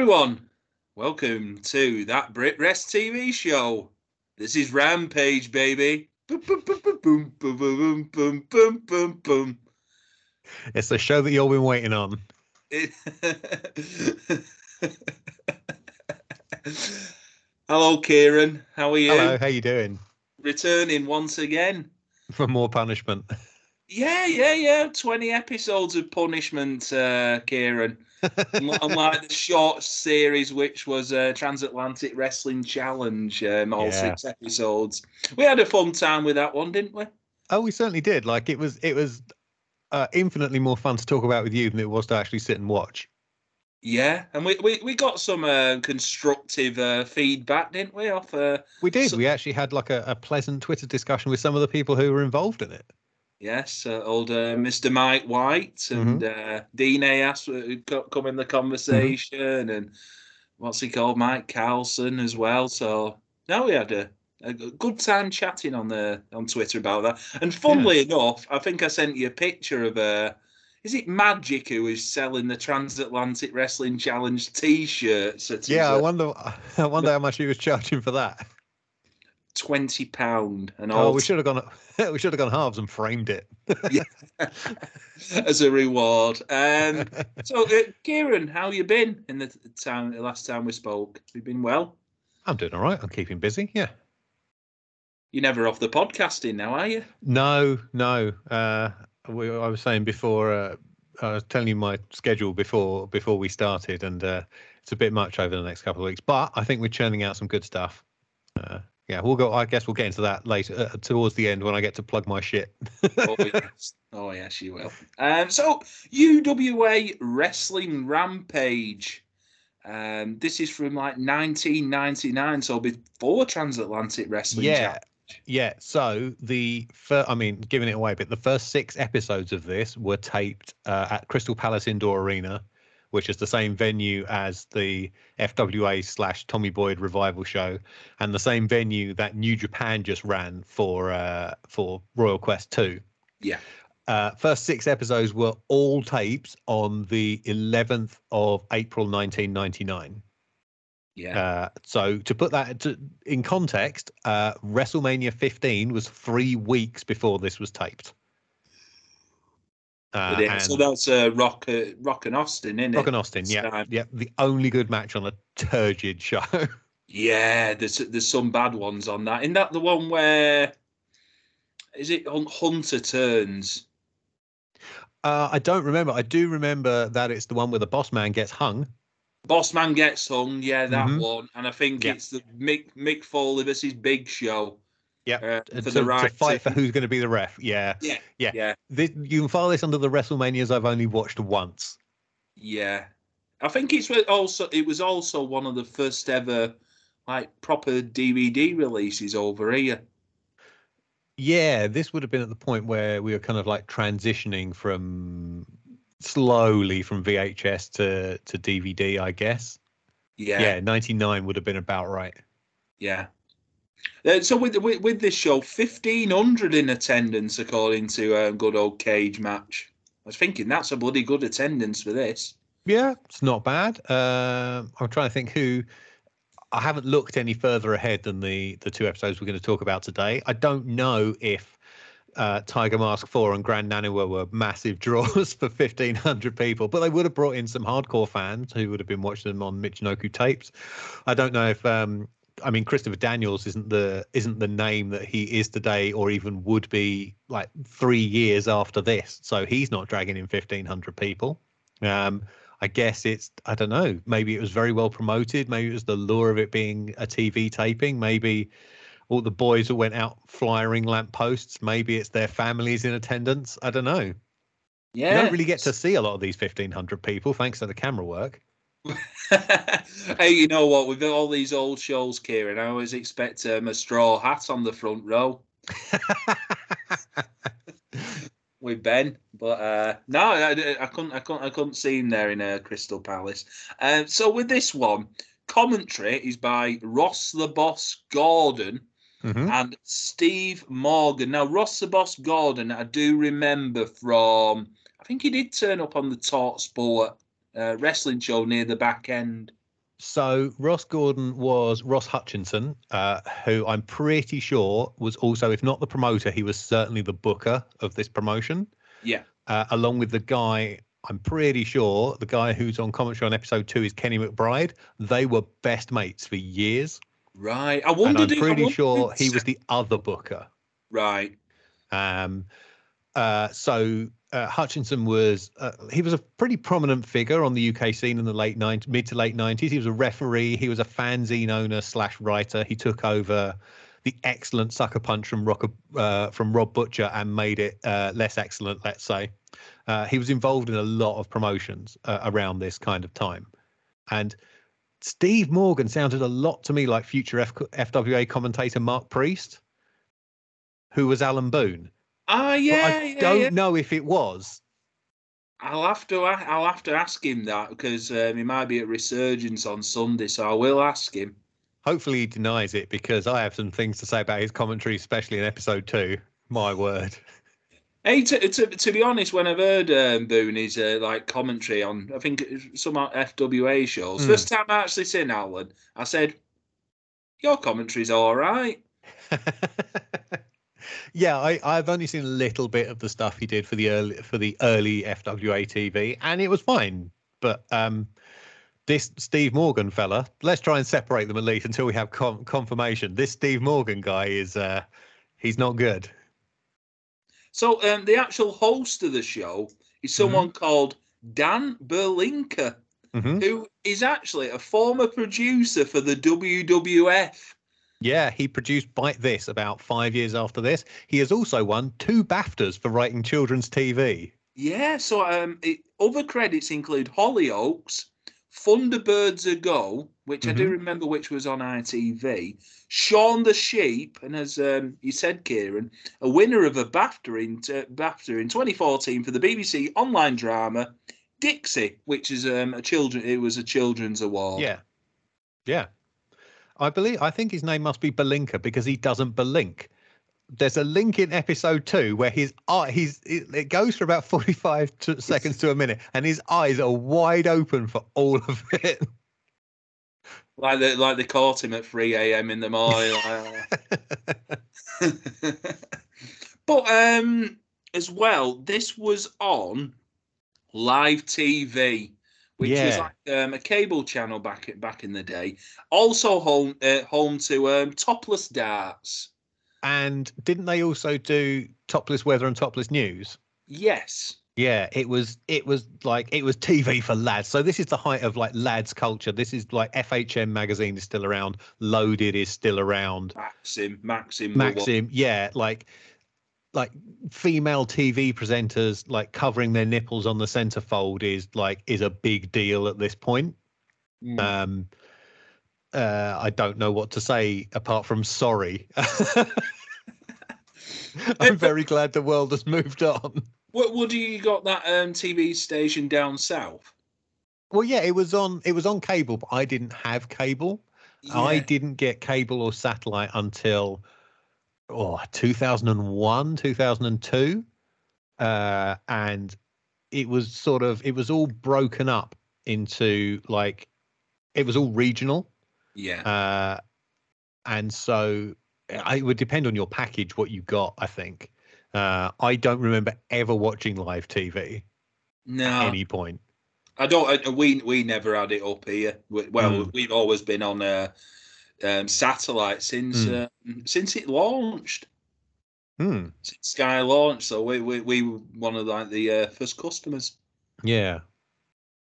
Everyone. Welcome to that BritWres TV show. This is Rampage, baby. Boom, boom, boom, boom, boom, boom, boom, boom, boom, boom, boom. It's the show that you've been waiting on. Hello, Kieran. How are you? Hello, how you doing? Returning once again. For more punishment. Yeah, yeah, yeah. 20 episodes of punishment, uh, Kieran. Unli- Unlike the short series, which was a Transatlantic Wrestling Challenge, um, all Yeah. six episodes. We had a fun time with that one, didn't we? Oh, we certainly did. Like it was it was uh, infinitely more fun to talk about with you than it was to actually sit and watch. Yeah, and we, we, we got some uh, constructive uh, feedback, didn't we? Off uh, We did. So- we actually had like a, a pleasant Twitter discussion with some of the people who were involved in it. Yes, uh, old uh, Mr. Mike White and uh, Dean Ayass uh, come in the conversation, and what's he called, Mike Carlson as well. So now we had a good time chatting on the on Twitter about that. And funnily enough, I think I sent you a picture of a. is it Magic who is selling the Transatlantic Wrestling Challenge T-shirts? At Yeah, I uh, wonder I wonder how much he was charging for that. Twenty pound and Oh, all we should have gone we should have gone halves and framed it. as a reward. Um, so, uh, Kieran, how you been in the t- time the last time we spoke? You been well? I'm doing all right. I'm keeping busy. Yeah. You're never off the podcasting now, are you? No, no. Uh, we, I was saying before. Uh, I was telling you my schedule before before we started, and uh, it's a bit much over the next couple of weeks. But I think we're churning out some good stuff. Uh, yeah, we'll go. I guess we'll get into that later uh, towards the end when I get to plug my shit. Oh yes, oh yes, you will. Um, so UWA Wrestling Rampage. Um, this is from like 1999, so before Transatlantic Wrestling. yeah, Challenge. yeah. So the first, I mean, giving it away, but the first six episodes of this were taped uh, at Crystal Palace Indoor Arena, which is the same venue as the FWA slash Tommy Boyd revival show, and the same venue that New Japan just ran for uh, for Royal Quest Two. Yeah. Uh, first six episodes were all taped on the 11th of April 1999. yeah. Uh, so to put that to, in context, uh, WrestleMania 15 was three weeks before this was taped. Uh, and so that's uh, Rock, uh, Rock and Austin, isn't it? Rock and Austin, yeah, time. yeah, the only good match on a turgid show. Yeah, there's there's some bad ones on that. Isn't that the one where is it on Hunter turns? uh, I don't remember. I do remember that it's the one where the boss man gets hung. Boss Man gets hung, yeah, that Mhm. one. And I think Yeah. it's the Mick Mick Foley versus Big Show. Yeah, uh, for to, the to fight to- for who's going to be the ref. Yeah, Yeah, Yeah. yeah, this, you can file this under the WrestleManias I've only watched once. yeah. I think it's also it was also one of the first ever like proper DVD releases over here. Yeah, this would have been at the point where we were kind of like transitioning from slowly from VHS to to DVD, I guess. Yeah, Yeah, 99 would have been about right. Yeah. Uh, so with, with with this show, fifteen hundred in attendance according to um, good old cage match. I was thinking that's a bloody good attendance for this. Yeah, it's not bad. Um I'm trying to think who. I haven't looked any further ahead than the the two episodes we're going to talk about today. I don't know if uh, Tiger Mask 4 and Gran Naniwa were massive draws for 1,500 people, but they would have brought in some hardcore fans who would have been watching them on Michinoku tapes. I don't know if, um, I mean, Christopher Daniels isn't the isn't the name that he is today, or even would be like three years after this. So he's not dragging in 1,500 people. Um, I guess it's I don't know. Maybe it was very well promoted. Maybe it was the lure of it being a TV taping. Maybe all the boys that went out flyering lampposts. Maybe it's their families in attendance. I don't know. Yeah. You don't really get to see a lot of these fifteen hundred people thanks to the camera work. hey, you know what? With all these old shows, Kieran, I always expect um, a straw hat on the front row with Ben. But uh, no, I, I couldn't. I couldn't. I couldn't see him there in uh, Crystal Palace. Um, so with this one, commentary is by Ross the Boss Gordon. Mhm. and Steve Morgan. Now, Ross the Boss Gordon, I do remember from, I think he did turn up on the Talk Sport uh, wrestling show near the back end. So Ross Gordon was Ross Hutchinson, uh, who I'm pretty sure was also, if not the promoter, he was certainly the booker of this promotion. Yeah. Uh, along with the guy, I'm pretty sure the guy who's on commentary on episode two is Kenny McBride. They were best mates for years. Right. I wondered. And I'm if- pretty wondered sure he was the other booker. Right. Um, uh, so uh, Hutchinson was uh, he was a pretty prominent figure on the UK scene in the late 90s, mid to late 90s. He was a referee. He was a fanzine owner slash writer. He took over the excellent sucker punch from Rock, uh, from Rob Butcher and made it uh, less excellent, let's say. Uh, he was involved in a lot of promotions uh, around this kind of time, and Steve Morgan sounded a lot to me like future F- FWA commentator Mark Priest, who was Alan Boone. Ah, But yeah. I yeah, don't yeah. know if it was. I'll have to. I'll have to ask him that because um, he might be at Resurgence on Sunday, so I will ask him. Hopefully, he denies it because I have some things to say about his commentary, especially in episode two. My word. Hey, to, to, to be honest, when I've heard um, Booney's uh, like commentary on, I think some FWA shows. Hmm. First time I actually seen Alan, I said, "Your commentary's all right." yeah, I, I've only seen a little bit of the stuff he did for the early for the early FWA TV, and it was fine. But um, this Steve Morgan fella, let's try and separate them at least until we have com- confirmation. This Steve Morgan guy is uh, he's not good. So um, the actual host of the show is someone called Dan Berlinka, Mhm. who is actually a former producer for the WWF. Yeah, he produced Bite This about five years after this. He has also won two BAFTAs for writing children's TV. Yeah, so um, it, other credits include Hollyoaks, Thunderbirds Are Go, which I do Mhm. remember, which was on ITV, Shaun the Sheep, and as um, you said, Kieran, a winner of a BAFTA in uh, BAFTA in 2014 for the BBC online drama Dixi, which is um, a children. It was a children's award. Yeah. Yeah. I believe I think his name must be Belinka because he doesn't belink. There's a link in episode two where his eye he's it, goes for about 45 to, seconds to a minute and his eyes are wide open for all of it. like they like they caught him at 3 a.m. in the morning. but um, as well, this was on live TV, which was Yeah. like um, a cable channel back back in the day. Also home uh, home to um, Topless Darts. and didn't they also do topless weather and topless news? Yes. Yeah, it was it was like it was TV for lads. So this is the height of like lads culture. This is like FHM magazine is still around, Loaded is still around. Maxim, Maxim, Maxim, yeah, like like female TV presenters like covering their nipples on the centerfold is like is a big deal at this point. Mm. Um uh I don't know what to say apart from sorry. I'm very glad the world has moved on. What what do you got that um, TV station down south? Well, yeah, it was on it was on cable, but I didn't have cable. I didn't get cable or satellite until oh 2001, 2002. Uh, and it was sort of it was all broken up into like it was all regional. Yeah. Uh, and so it would depend on your package what you got, I think. Uh, I don't remember ever watching live TV no. at any point. I don't. I, we we never had it up here. We, well, Mm. we've always been on uh, um, satellite since Mm. uh, since it launched. Hmm. Since Sky launched, so we we, we were one of like the uh, first customers. Yeah.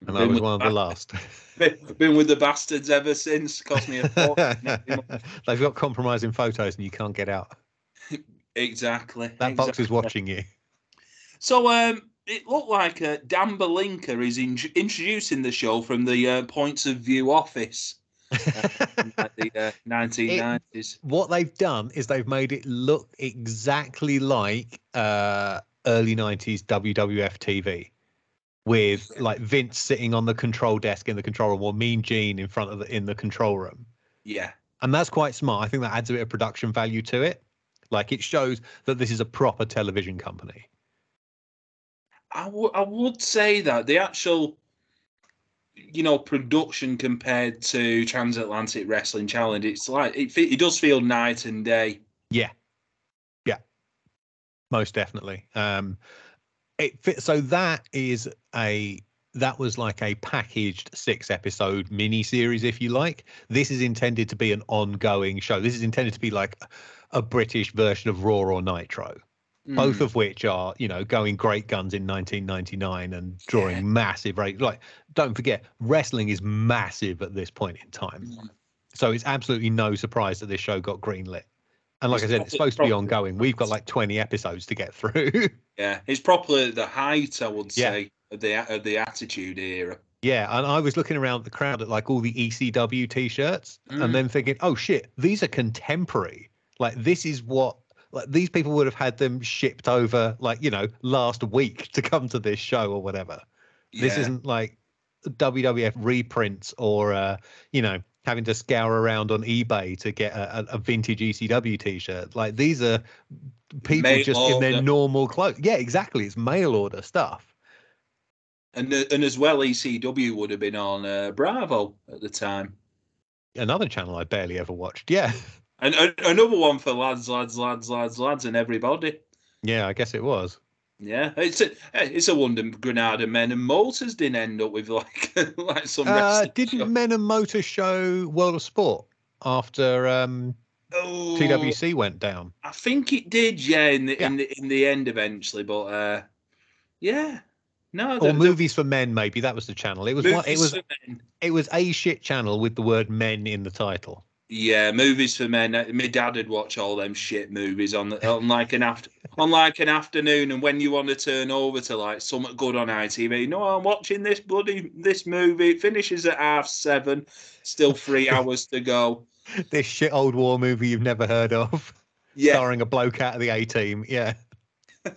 And I was one of the last. Been, been with the bastards ever since. Cost me a fortune. They've got compromising photos and you can't get out. exactly. That box is watching you. So um, it looked like uh, Dan Belinka is in- introducing the show from the uh, Points of View office. The uh, 1990s. what they've done is they've made it look exactly like uh, early 90s WWF TV with like Vince sitting on the control desk in the control room or Mean Gene in front of the in the control room. Yeah. And that's quite smart. I think that adds a bit of production value to it. Like it shows that this is a proper television company. I, w- I would say that the actual you know production compared to Transatlantic Wrestling Challenge, it's like it, it does feel night and day. Yeah, yeah, most definitely. Um, it fit, so that is a that was like a packaged six episode mini series, if you like. This is intended to be an ongoing show. This is intended to be like a British version of Raw or Nitro both Mm. of which are you know going great guns in 1999 and drawing Yeah. massive rate like don't forget wrestling is massive at this point in time Mm. so it's absolutely no surprise that this show got greenlit and like It's i said it's supposed to be ongoing we've got like 20 episodes to get through Yeah, it's probably the height, I would Yeah. say, of the of the Attitude Era. yeah and i was looking around the crowd at like all the ecw t-shirts Mm. and then thinking oh shit these are contemporary like this is what like these people would have had them shipped over like you know last week to come to this show or whatever This isn't like WWF reprints or uh, you know having to scour around on eBay to get a, a- vintage ECW T-shirt. Like these are people Mail just in their normal clothes. Yeah, exactly. It's mail order stuff. and and as well, ECW would have been on uh, Bravo at the time. Another channel I barely ever watched. Yeah, And uh, another one for lads, lads, lads, lads, lads, and everybody. yeah, I guess it was. Yeah, it's a it's a wonder Granada Men and Motors didn't end up with like like some. Uh, didn't show. Men and Motor show World of Sport after um, Oh, TWC went down? I think it did, yeah, in the in the in the end eventually, but uh, yeah, no, Or Movies for Men? Maybe that was the channel. It was one, it was it was a shit channel with the word men in the title. Yeah, movies for men. Uh, My dad would watch all them shit movies on the, on like an after on like an afternoon, and when you want to turn over to like something good on ITV, no, I'm watching this bloody this movie. It finishes at half seven, still three hours to go. This shit old war movie you've never heard of. Yeah, starring a bloke out of the A team. Yeah.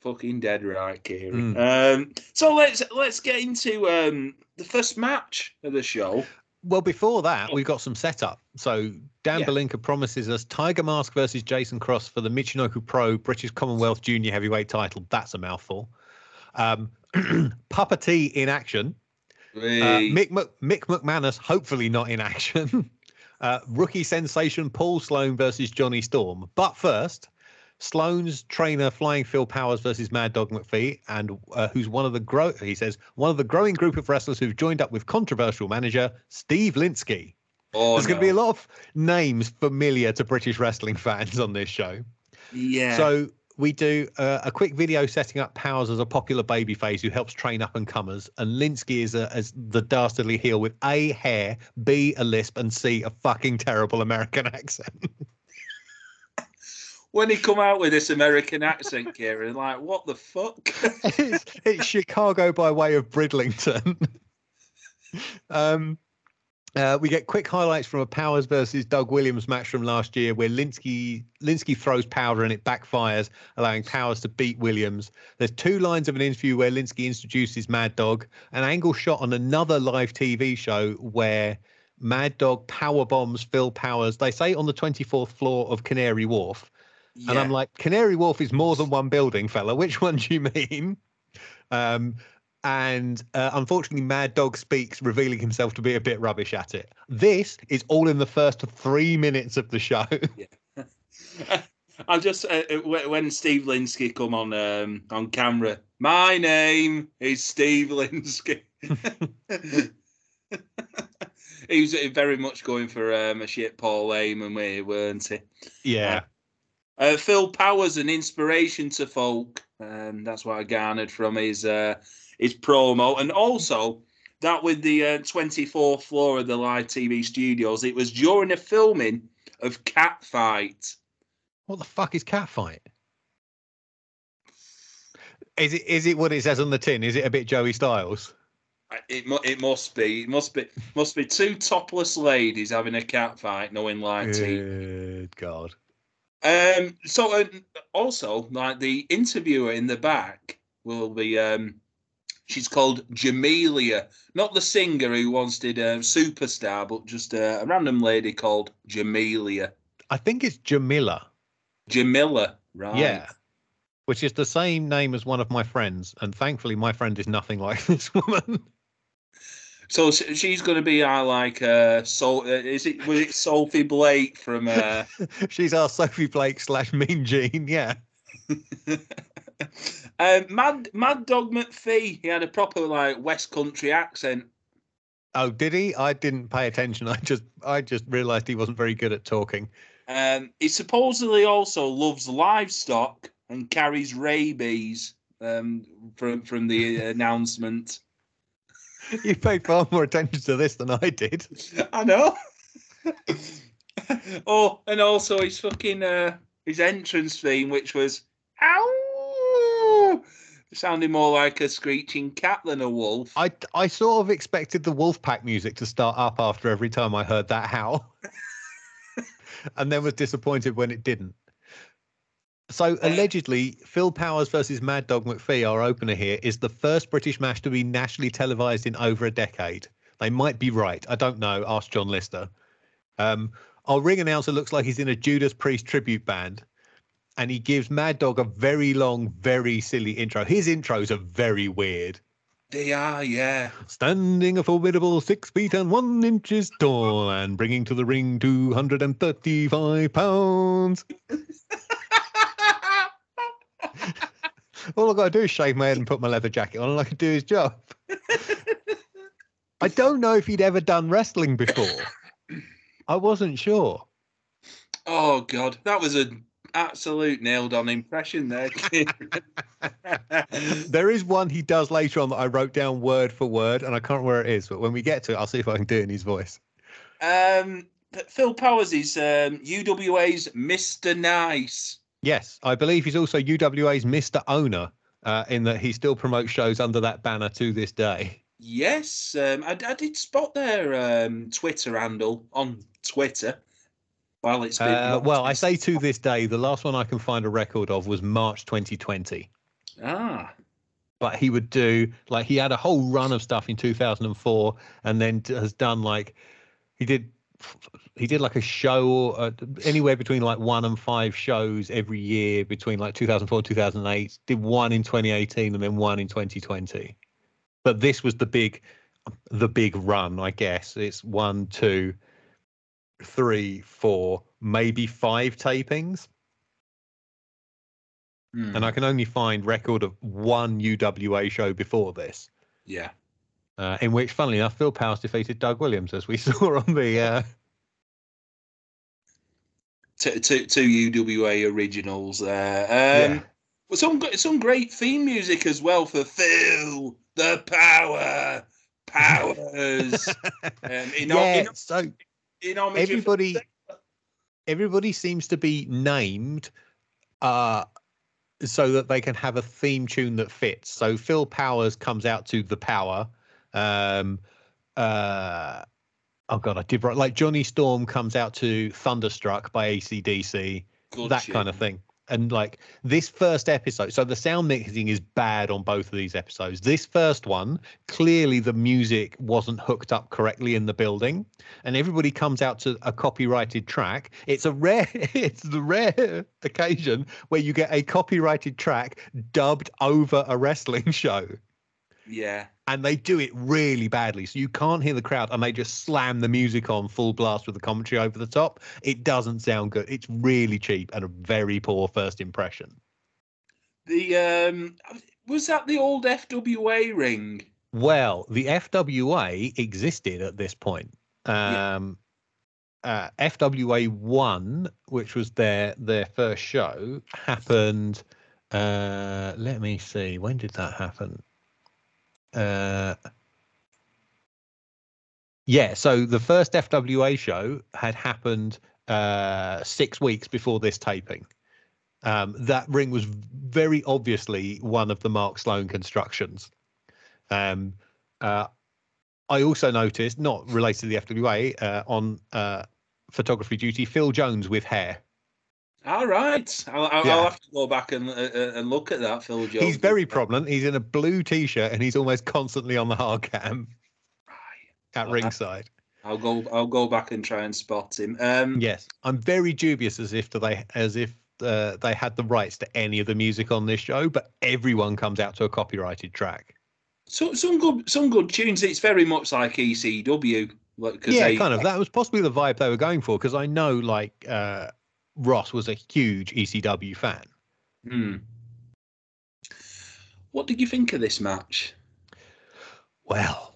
fucking dead right, Kieran. Um, so let's let's get into um the first match of the show. Well, before that, we've got some setup. So Dan Yeah. Belinka promises us Tiger Mask versus Jason Cross for the Michinoku Pro British Commonwealth Junior Heavyweight title. That's a mouthful. Um, Papa T in action. Uh, Mick, Mc- Mick McManus, hopefully not in action. Uh, rookie sensation Paul Sloan versus Johnny Storm. But first, Sloan's trainer Flying Phil Powers versus Mad Dog McPhee, and uh, who's one of the grow he says one of the growing group of wrestlers who've joined up with controversial manager Steve Lynskey. oh, There's going to be a lot of names familiar to British wrestling fans on this show. Yeah. So we do uh, a quick video setting up Powers as a popular babyface who helps train up and comers, and Lynskey is a, as the dastardly heel with a hair, b a lisp, and c a fucking terrible American accent. When he come out with this American accent, Kieran, like what the fuck? it's, it's Chicago by way of Bridlington. um, uh, we get quick highlights from a Powers versus Doug Williams match from last year, where Lynskey Lynskey throws powder and it backfires, allowing Powers to beat Williams. There's two lines of an interview where Lynskey introduces Mad Dog, an angle shot on another live TV show where Mad Dog power bombs Phil Powers. They say on the 24th floor of Canary Wharf. And I'm like, Canary Wharf is more than one building, fella. Which one do you mean? Um, and uh, unfortunately, Mad Dog speaks, revealing himself to be a bit rubbish at it. This is all in the first three minutes of the show. Yeah. I just uh, uh, when Steve Lynskey come on um, on camera. My name is Steve Lynskey. he was uh, very much going for um, a shit Paul Heyman way, weren't he? yeah. Uh, Phil Powers, an inspiration to folk. Um, that's what I garnered from his uh, his promo, and also that with the uh, 24th floor of the live TV studios, it was during the filming of Catfight. What the fuck is Catfight? Is it is it what it says on the tin? Is it a bit Joey Styles? It it must be it must be must be two topless ladies having a catfight, knowing live TV. Good God. Um. So uh, also, like the interviewer in the back will be um, she's called Jamelia, not the singer who once did um, Superstar, but just uh, a random lady called Jamelia. I think it's Jamila. Jamila, right? Yeah. which is the same name as one of my friends, and thankfully my friend is nothing like this woman. So she's going to be our like uh. Uh, is it was it Sophie Blake from? Uh... she's our Sophie Blake slash Mean Gene. Yeah. um, Mad Mad Dog McPhee. He had a proper like West Country accent. Oh, did he? I didn't pay attention. I just I just realised he wasn't very good at talking. Um, he supposedly also loves livestock and carries rabies. Um, from from the announcement. You paid far more attention to this than I did. I know. oh, and also his fucking uh, his entrance theme, which was ow, sounding more like a screeching cat than a wolf. I I sort of expected the wolf pack music to start up after every time I heard that howl, and then was disappointed when it didn't. So allegedly, Phil Powers versus Mad Dog McPhee, our opener here, is the first British match to be nationally televised in over a decade. They might be right. I don't know. Ask John Lister. Um, our ring announcer looks like he's in a Judas Priest tribute band, and he gives Mad Dog a very long, very silly intro. His intros are very weird. They are, yeah. Standing a formidable six feet and one inches tall, and bringing to the ring 235 pounds. All I've got to do is shave my head and put my leather jacket on, and I can do his job. I don't know if he'd ever done wrestling before. I wasn't sure. Oh God, that was an absolute nailed on impression there. there is one he does later on that I wrote down word for word, and I can't remember where it is. But when we get to it, I'll see if I can do it in his voice. Um, Phil Powers is um, UWA's Mr. Nice. Yes, I believe he's also UWA's Mr. Owner, uh, in that he still promotes shows under that banner to this day. Yes, um, I, I, did spot their um, Twitter handle on Twitter. While it's been uh, well, I say to this day, the last one I can find a record of was March 2020. Ah. But he would do like he had a whole run of stuff in 2004, and then has done like he did he did like a show uh, anywhere between like one and five shows every year between like 2004 and 2008 did one in 2018 and then one in 2020 but this was the big the big run i guess. It's one two three four maybe five tapings. And i can only find record of one uwa show before this. Yeah uh, in which, funnily enough, Phil Powers defeated Doug Williams, as we saw on the. Uh... Two, two, two UWA originals there. Um, yeah. But some some great theme music as well for Phil the Power Powers. um, in, yeah, in, so in everybody everybody seems to be named uh, so that they can have a theme tune that fits. So Phil Powers comes out to the Power um, uh, oh god, I did right. Like Johnny Storm comes out to Thunderstruck by ACDC, Good that kind of thing. And like this first episode, so the sound mixing is bad on both of these episodes. This first one, clearly the music wasn't hooked up correctly in the building, and everybody comes out to a copyrighted track. It's a rare, it's the rare occasion where you get a copyrighted track dubbed over a wrestling show. Yeah. And they do it really badly. So you can't hear the crowd and they just slam the music on full blast with the commentary over the top. It doesn't sound good. It's really cheap and a very poor first impression. The um was that the old FWA ring? Well, the FWA existed at this point. Um yeah. uh, FWA one, which was their their first show, happened uh let me see, when did that happen? Uh, yeah, so the first FWA show had happened uh, six weeks before this taping. Um, that ring was very obviously one of the Mark Sloan constructions. Um, uh, I also noticed, not related to the FWA, uh, on uh, photography duty, Phil Jones with hair. All right, I'll, I'll, yeah. I'll have to go back and uh, uh, and look at that, Phil Jones. He's very prominent. He's in a blue t-shirt and he's almost constantly on the hard cam. Right. At well, ringside. I'll go. I'll go back and try and spot him. Um, yes, I'm very dubious as if they as if uh, they had the rights to any of the music on this show, but everyone comes out to a copyrighted track. So some good some good tunes. It's very much like ECW. Like, yeah, they, kind of. That was possibly the vibe they were going for because I know like uh, Ross was a huge ECW fan. Hmm. What did you think of this match? Well,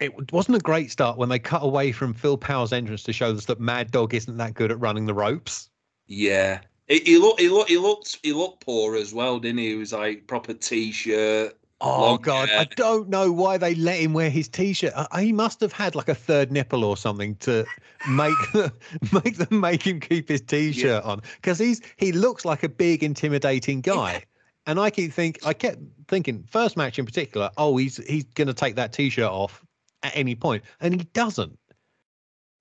it wasn't a great start when they cut away from Phil Power's entrance to show us that Mad Dog isn't that good at running the ropes. Yeah, he, he looked he looked he looked he looked poor as well, didn't he? He was like proper t-shirt. Oh God, hair. I don't know why they let him wear his t-shirt. Uh, he must have had like a third nipple or something to make make them make him keep his t-shirt yeah. on because he's he looks like a big intimidating guy. Yeah. And I keep think I kept thinking first match in particular, oh he's he's going to take that t-shirt off at any point, and he doesn't.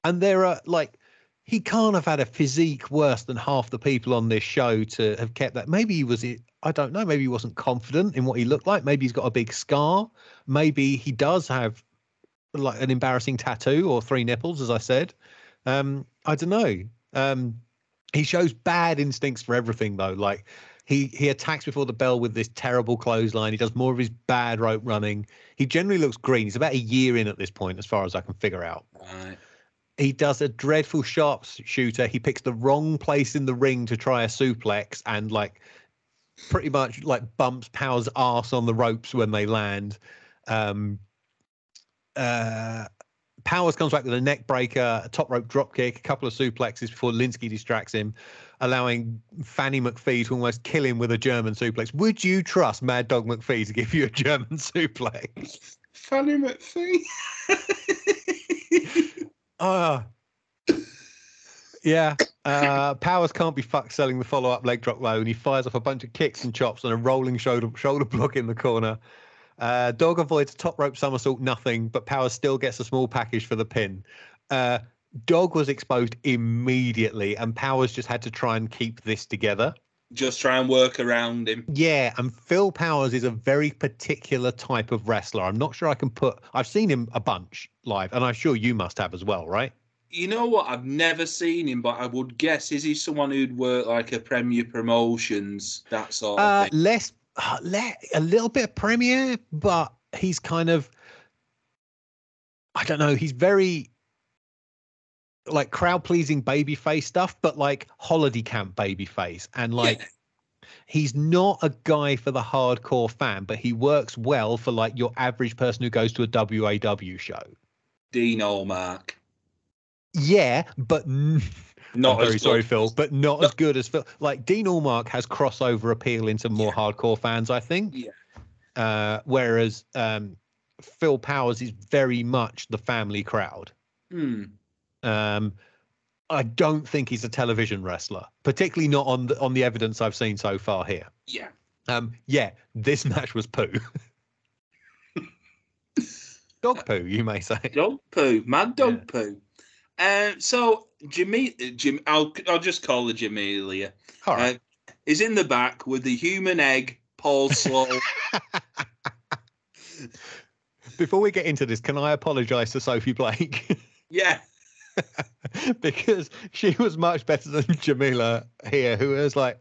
And there are like he can't have had a physique worse than half the people on this show to have kept that. Maybe he was I don't know. Maybe he wasn't confident in what he looked like. Maybe he's got a big scar. Maybe he does have like an embarrassing tattoo or three nipples, as I said. Um, I don't know. Um, he shows bad instincts for everything, though. Like he he attacks before the bell with this terrible clothesline. He does more of his bad rope running. He generally looks green. He's about a year in at this point, as far as I can figure out. Right. He does a dreadful sharpshooter. He picks the wrong place in the ring to try a suplex and like pretty much like bumps Power's ass on the ropes when they land. Um, uh, Powers comes back with a neck breaker, a top rope drop kick, a couple of suplexes before Lynskey distracts him, allowing Fanny McPhee to almost kill him with a German suplex. Would you trust Mad Dog McPhee to give you a German suplex? Fanny McPhee. Uh, yeah. Uh, Powers can't be fucked selling the follow up leg drop low, and he fires off a bunch of kicks and chops and a rolling shoulder shoulder block in the corner. Uh, Dog avoids top rope somersault, nothing, but Powers still gets a small package for the pin. Uh, Dog was exposed immediately, and Powers just had to try and keep this together. Just try and work around him. Yeah, and Phil Powers is a very particular type of wrestler. I'm not sure I can put. I've seen him a bunch live, and I'm sure you must have as well, right? you know what? I've never seen him, but I would guess is he someone who'd work like a Premier Promotions that sort of uh, thing? Less, uh, le- a little bit of Premier, but he's kind of, I don't know. He's very like crowd pleasing baby face stuff, but like holiday camp baby face, and like. Yeah. He's not a guy for the hardcore fan, but he works well for like your average person who goes to a WAW show. Dean Allmark. Yeah, but n- not I'm very sorry, Phil, but not no. as good as Phil. Like Dean Allmark has crossover appeal into more yeah. hardcore fans, I think. Yeah. Uh, whereas um, Phil Powers is very much the family crowd. Hmm. Um, I don't think he's a television wrestler, particularly not on the on the evidence I've seen so far here. Yeah. Um. Yeah. This match was poo. dog poo, you may say. Dog poo, mad dog yeah. poo. Uh, so Jimmy, Jim, I'll I'll just call her Jamelia. All right. Uh, is in the back with the human egg, Paul Slow. Before we get into this, can I apologise to Sophie Blake? yeah. because she was much better than Jamila here, who was like,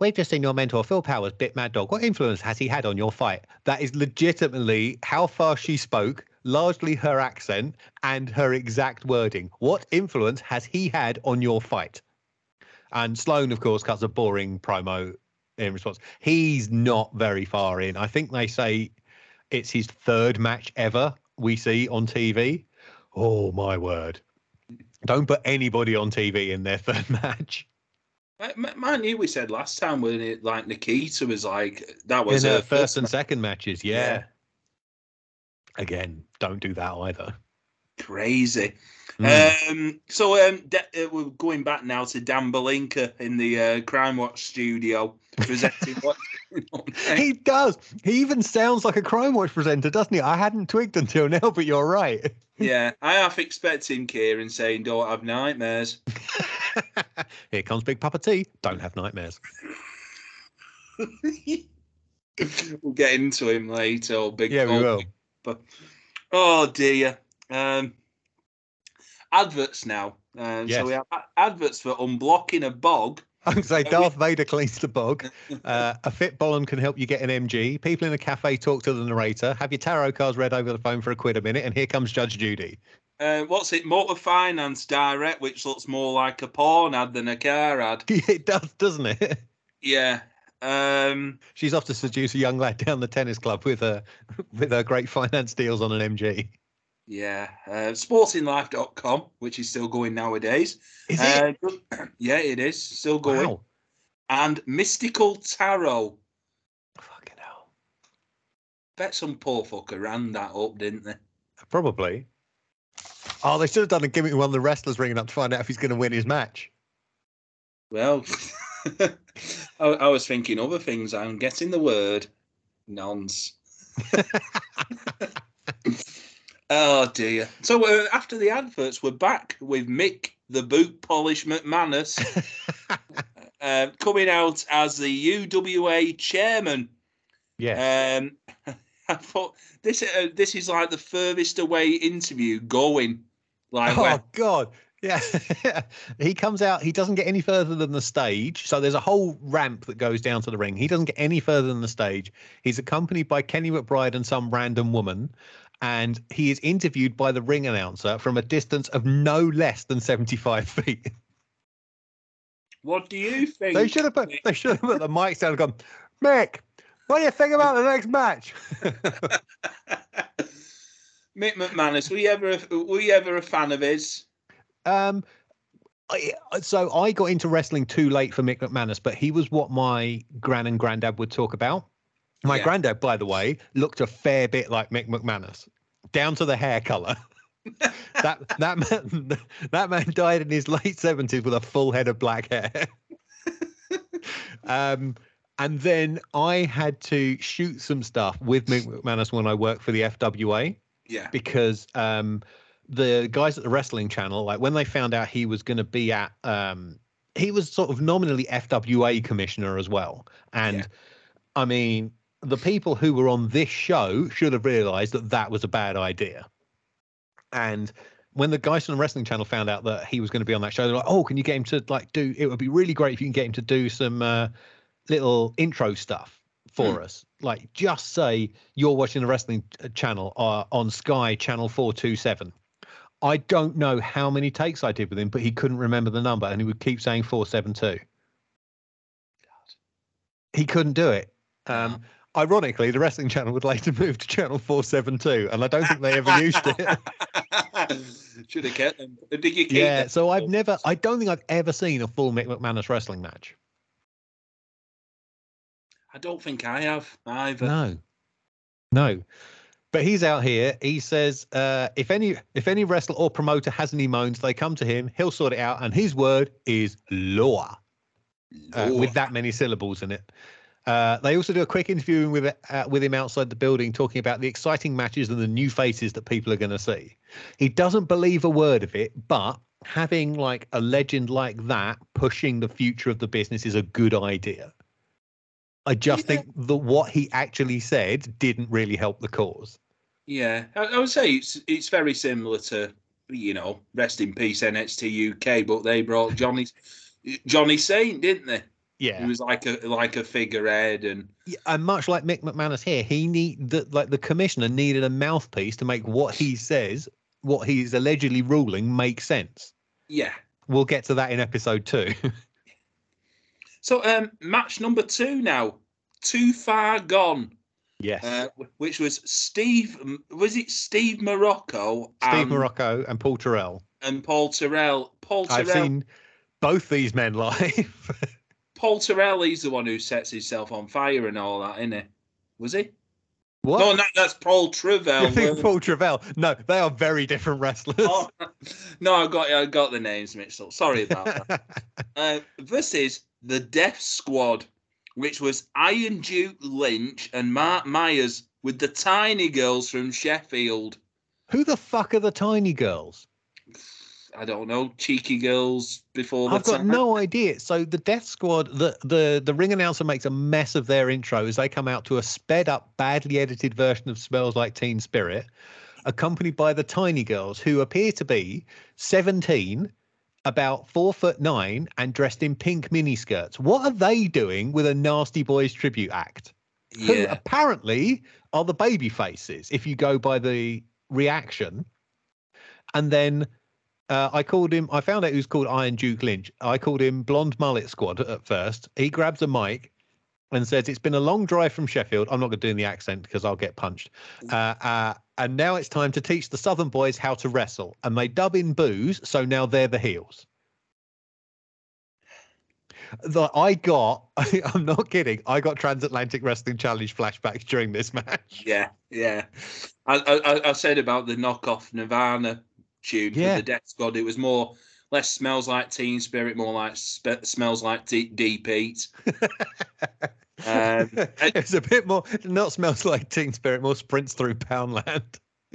We've just seen your mentor Phil Powers bit Mad Dog. What influence has he had on your fight? That is legitimately how far she spoke largely her accent and her exact wording. What influence has he had on your fight? And Sloan, of course, cuts a boring promo in response. He's not very far in. I think they say it's his third match ever we see on TV. Oh, my word. Don't put anybody on TV in their third match. Man, you we said last time when it like Nikita was like that was in her first and second matches, yeah. yeah. Again, don't do that either. Crazy. Mm. Um, so um, de- uh, we're going back now to Dan Belinka in the uh, Crime Watch studio presenting what he does. He even sounds like a Crime Watch presenter, doesn't he? I hadn't twigged until now, but you're right. yeah, I half expect him, Kieran, saying, "Don't have nightmares." Here comes Big Papa T. Don't have nightmares. we'll get into him later. Big yeah, we will. But oh dear. Um, adverts now. Um, yes. So we have adverts for unblocking a bog I can say Darth Vader cleans the bog. Uh, a fit Bolland can help you get an MG. People in a cafe talk to the narrator. Have your tarot cards read over the phone for a quid a minute, and here comes Judge Judy. Uh, what's it? Motor Finance Direct, which looks more like a porn ad than a car ad. it does, doesn't it? Yeah. Um, She's off to seduce a young lad down the tennis club with her with her great finance deals on an MG. Yeah. Uh, sportinglife.com, which is still going nowadays. Is it? Uh, yeah, it is. Still going. wow. And Mystical Tarot. Fucking hell. Bet some poor fucker ran that up, didn't they? Probably. Oh, they should have done a gimmick one of the wrestlers ringing up to find out if he's going to win his match. Well, I, I was thinking other things. I'm getting the word nonce. oh dear. So uh, after the adverts, we're back with Mick the Boot Polish McManus uh, coming out as the UWA chairman. yeah. Um, I thought this uh, this is like the furthest away interview going. Like Oh where- God. Yeah. he comes out, he doesn't get any further than the stage. So there's a whole ramp that goes down to the ring. He doesn't get any further than the stage. He's accompanied by Kenny McBride and some random woman. And he is interviewed by the ring announcer from a distance of no less than 75 feet. what do you think? They should have put they should have put the mics down and gone, Mick, what do you think about the next match? Mick McManus, were you ever were you ever a fan of his? Um, I, so I got into wrestling too late for Mick McManus, but he was what my gran and granddad would talk about. My Yeah. granddad, by the way, looked a fair bit like Mick McManus, down to the hair color. that that man that man died in his late seventies with a full head of black hair. um, and then I had to shoot some stuff with Mick McManus when I worked for the FWA Yeah. because um, the guys at the wrestling channel, like when they found out he was going to be at, um, he was sort of nominally FWA commissioner as well. And Yeah. I mean, the people who were on this show should have realized that that was a bad idea. And when the guys from the wrestling channel found out that he was going to be on that show, they're like, "Oh, can you get him to like do? It would be really great if you can get him to do some uh, little intro stuff for us. Like, just say you're watching the wrestling uh, channel uh, on Sky Channel Four Two Seven. I don't know how many takes I did with him, but he couldn't remember the number, and he would keep saying four seven two. He couldn't do it. Um, ironically, the wrestling channel would later move to channel 472, and I don't think they ever used it. Should have kept them. Did you keep yeah, them? so I've never, I don't think I've ever seen a full Mick McManus wrestling match. I don't think I have either. No, no. But he's out here. He says, uh, if any if any wrestler or promoter has any moans, they come to him. He'll sort it out, and his word is law. uh, with that many syllables in it. Uh, they also do a quick interview with uh, with him outside the building, talking about the exciting matches and the new faces that people are going to see. He doesn't believe a word of it, but having like a legend like that pushing the future of the business is a good idea. I just Yeah. think that what he actually said didn't really help the cause. Yeah, I, I would say it's it's very similar to you know rest in peace NXT UK, but they brought Johnny Johnny Saint, didn't they? Yeah, he was like a like a figurehead, and Yeah, and much like Mick McManus here, he need the like the commissioner needed a mouthpiece to make what he says, what he's allegedly ruling, make sense. yeah. We'll get to that in episode two. So um, match number two now, too far gone, yes, uh, which was Steve. Was it Steve Morocco? Steve and, Morocco and Paul Terrell. and Paul Terrell. Paul I've seen both these men live. Paul Terrell. He's the one who sets himself on fire and all that, isn't he? Was he? what? No, no, that's Paul you Travell. think Paul Travell? No, they are very different wrestlers. Oh, no, I got I got the names mixed up. Sorry about that. uh, versus the Death Squad, which was Iron Duke Lynch and Mark Myers with the tiny girls from Sheffield. Who the fuck are the tiny girls? I don't know, cheeky girls before the I've got time. no idea. So the Death Squad, the the the ring announcer makes a mess of their intro as they come out to a sped up, badly edited version of "Smells Like Teen Spirit," accompanied by the Tiny Girls, who appear to be seventeen about four foot nine and dressed in pink miniskirts. What are they doing with a Nasty Boys tribute act? Who apparently are the baby faces, if you go by the reaction. And then uh, I called him, I found out he was called Iron Duke Lynch. I called him Blonde Mullet Squad at first. He grabs a mic and says, It's been a long drive from Sheffield. I'm not going to do the accent because I'll get punched. Uh, uh, and now it's time to teach the Southern boys how to wrestle. And they dub in booze, so now they're the heels. That I got, I'm not kidding, I got Transatlantic Wrestling Challenge flashbacks during this match. Yeah, yeah. I, I I said about the knockoff Nirvana tune Yeah. for the Death Squad. It was more less smells like Teen Spirit, more like spe- smells like D- Deep Heat. Um, it's a bit more, not smells like Teen Spirit, more sprints through Poundland.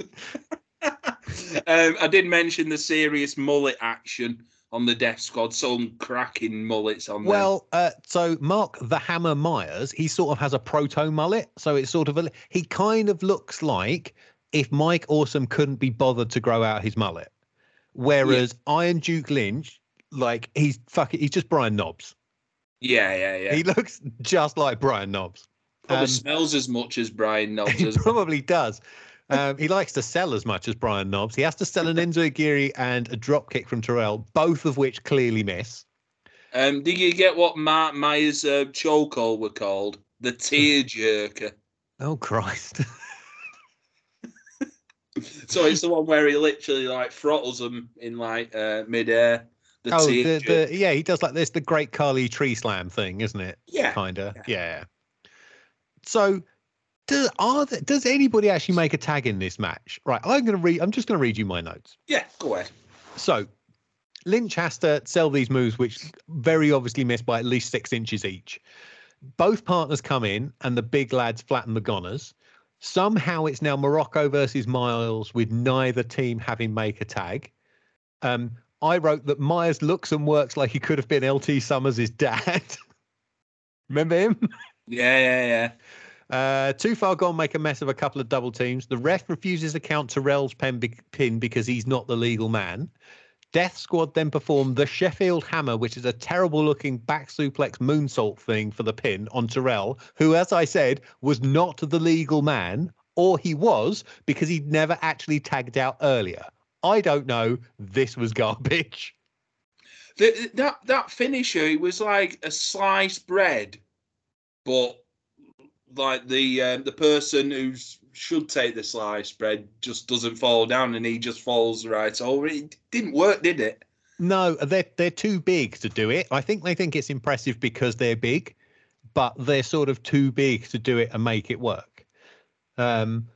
um, I did mention the serious mullet action on the Death Squad. Some cracking mullets on there. Well, uh, so Mark the Hammer Myers, he sort of has a proto mullet. So it's sort of a, he kind of looks like if Mike Awesome couldn't be bothered to grow out his mullet. Whereas Iron Duke Lynch, like he's fucking, he's just Brian Knobbs. Yeah, yeah, yeah. He looks just like Brian Knobbs. Probably um, smells as much as Brian Knobbs. He probably does. Um, he likes to sell as much as Brian Knobbs. He has to sell an enzuigiri and a drop kick from Terrell, both of which clearly miss. Um, did you get what Mark Myers' uh, chokehold were called? The tear jerker. Oh Christ! So it's the one where he literally like throttles them in like uh, midair. The oh, the, the yeah, he does like this the Great Khali Tree Slam thing, isn't it? yeah. Kinda, yeah. yeah. So, do, are there, does anybody actually make a tag in this match? Right, I'm gonna read. I'm just gonna read you my notes. Yeah, go ahead. So, Lynch has to sell these moves, which very obviously miss by at least six inches each. Both partners come in, and the big lads flatten the goners. Somehow, it's now Morocco versus Miles, with neither team having make a tag. Um, I wrote that Myers looks and works like he could have been LT Summers' dad. Remember him? Yeah, yeah, yeah. Uh, too far gone, make a mess of a couple of double teams. The ref refuses to count Terrell's pen be- pin because he's not the legal man. Death Squad then perform the Sheffield Hammer, which is a terrible looking back suplex moonsault thing for the pin on Terrell, who, as I said, was not the legal man, or he was because he'd never actually tagged out earlier. I don't know. This was garbage. The, that that finisher, it was like a sliced bread, but like the um, the person who should take the sliced spread just doesn't fall down, and he just falls right over. It didn't work, did it? No, they're they're too big to do it. I think they think it's impressive because they're big, but they're sort of too big to do it and make it work. Um,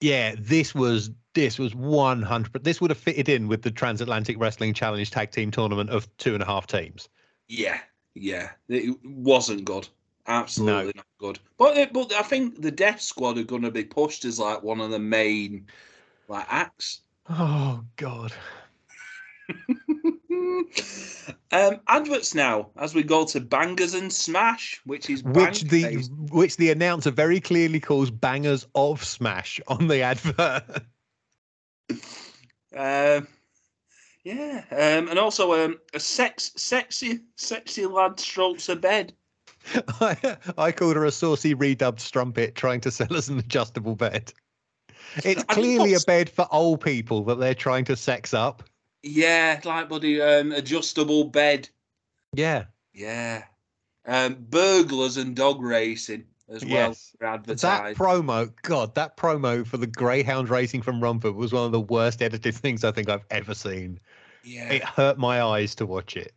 yeah, this was this was one hundred. This would have fitted in with the Transatlantic Wrestling Challenge Tag Team Tournament of two and a half teams. Yeah, yeah. It wasn't good. Absolutely not good. But but I think the Death Squad are going to be pushed as like one of the main like acts. Oh God! um, adverts now as we go to Bangers and Smash, which is Which the Bang-based. which the announcer very clearly calls bangers of Smash on the advert. Um, yeah, um, and also um, a sex, sexy, sexy lad strokes a bed. I, I called her a saucy redubbed strumpet trying to sell us an adjustable bed. It's I clearly a bed for old people that they're trying to sex up. Yeah, like buddy, um, adjustable bed. Yeah. Yeah, um, burglars and dog racing as well. Yes. That promo, God, that promo for the Greyhound racing from Romford was one of the worst edited things I think I've ever seen. yeah. It hurt my eyes to watch it.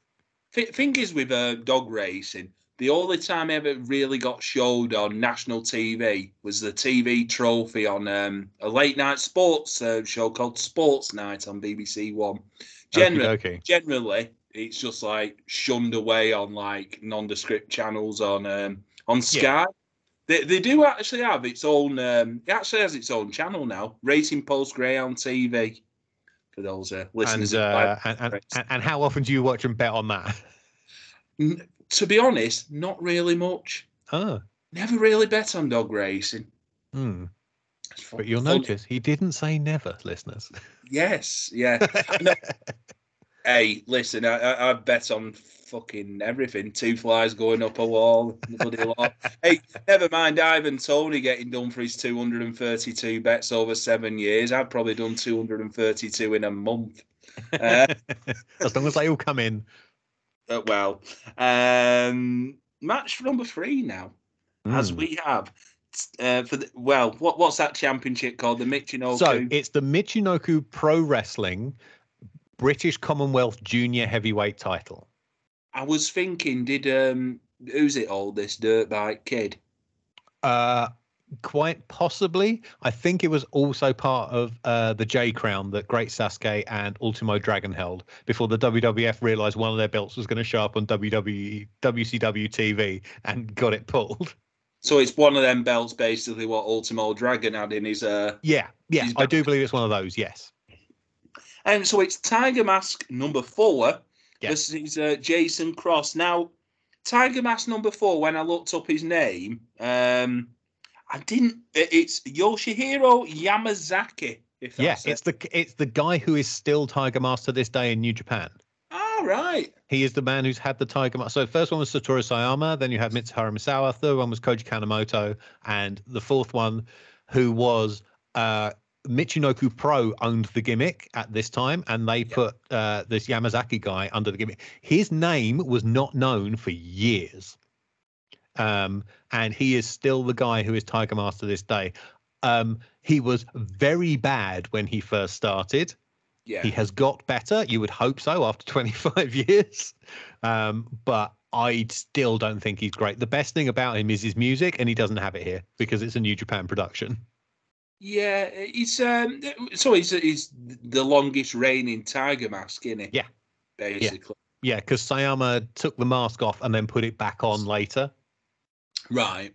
Th- thing is with uh, dog racing, the only time I ever really got showed on national TV was the TV trophy on um, a late night sports uh, show called Sports Night on BBC One. Generally, Okay. generally, it's just like shunned away on like nondescript channels on um, on Sky. They, they do actually have its own. Um, it actually has its own channel now, Racing Post Greyhound TV. For those uh, listeners, who uh, and, and, and how often do you watch and bet on that? To be honest, not really much. Oh, Never really bet on dog racing. hmm. But you'll funny. notice he didn't say never, listeners. Yes, yeah. No, Hey, listen, I, I, I bet on fucking everything. Two flies going up a wall. bloody lot. hey, never mind Ivan Toney getting done for his 232 bets over seven years. I've probably done 232 in a month. Uh, as long as they all come in. Uh, well, um, match number three now, as Mm. we have. Uh, for the, well, what what's that championship called? The Michinoku. So it's the Michinoku Pro Wrestling British Commonwealth Junior Heavyweight title. I was thinking, did um, who's it all? This dirt bike kid. Uh, quite possibly. I think it was also part of uh, the J Crown that Great Sasuke and Ultimo Dragon held before the WWF realized one of their belts was going to show up on WWE, WCW TV and got it pulled. So it's one of them belts, basically what Ultimo Dragon had in his. Uh, Yeah, yeah, He's I do believe it's one of those. Yes. and so it's Tiger Mask number four Yeah. versus uh, Jason Cross. Now, Tiger Mask number four. When I looked up his name, um, I didn't. It's Yoshihiro Yamazaki. If Yeah, that's it's it. the it's the guy who is still Tiger Mask to this day in New Japan. all right. He is the man who's had the Tiger Mask. So the first one was Satoru Sayama, then you had Mitsuharu Misawa, third one was Koji Kanemoto, and the fourth one, who was uh, Michinoku Pro, owned the gimmick at this time, and they put uh, this Yamazaki guy under the gimmick. His name was not known for years, um, and he is still the guy who is Tiger Mask to this day. Um, he was very bad when he first started. Yeah. He has got better. You would hope so after 25 years. Um, but I still don't think he's great. The best thing about him is his music, and he doesn't have it here because it's a New Japan production. Yeah, it's um. So he's he's the longest reigning Tiger Mask, isn't he? Yeah. Basically. Yeah, because Sayama took the mask off and then put it back on later. Right.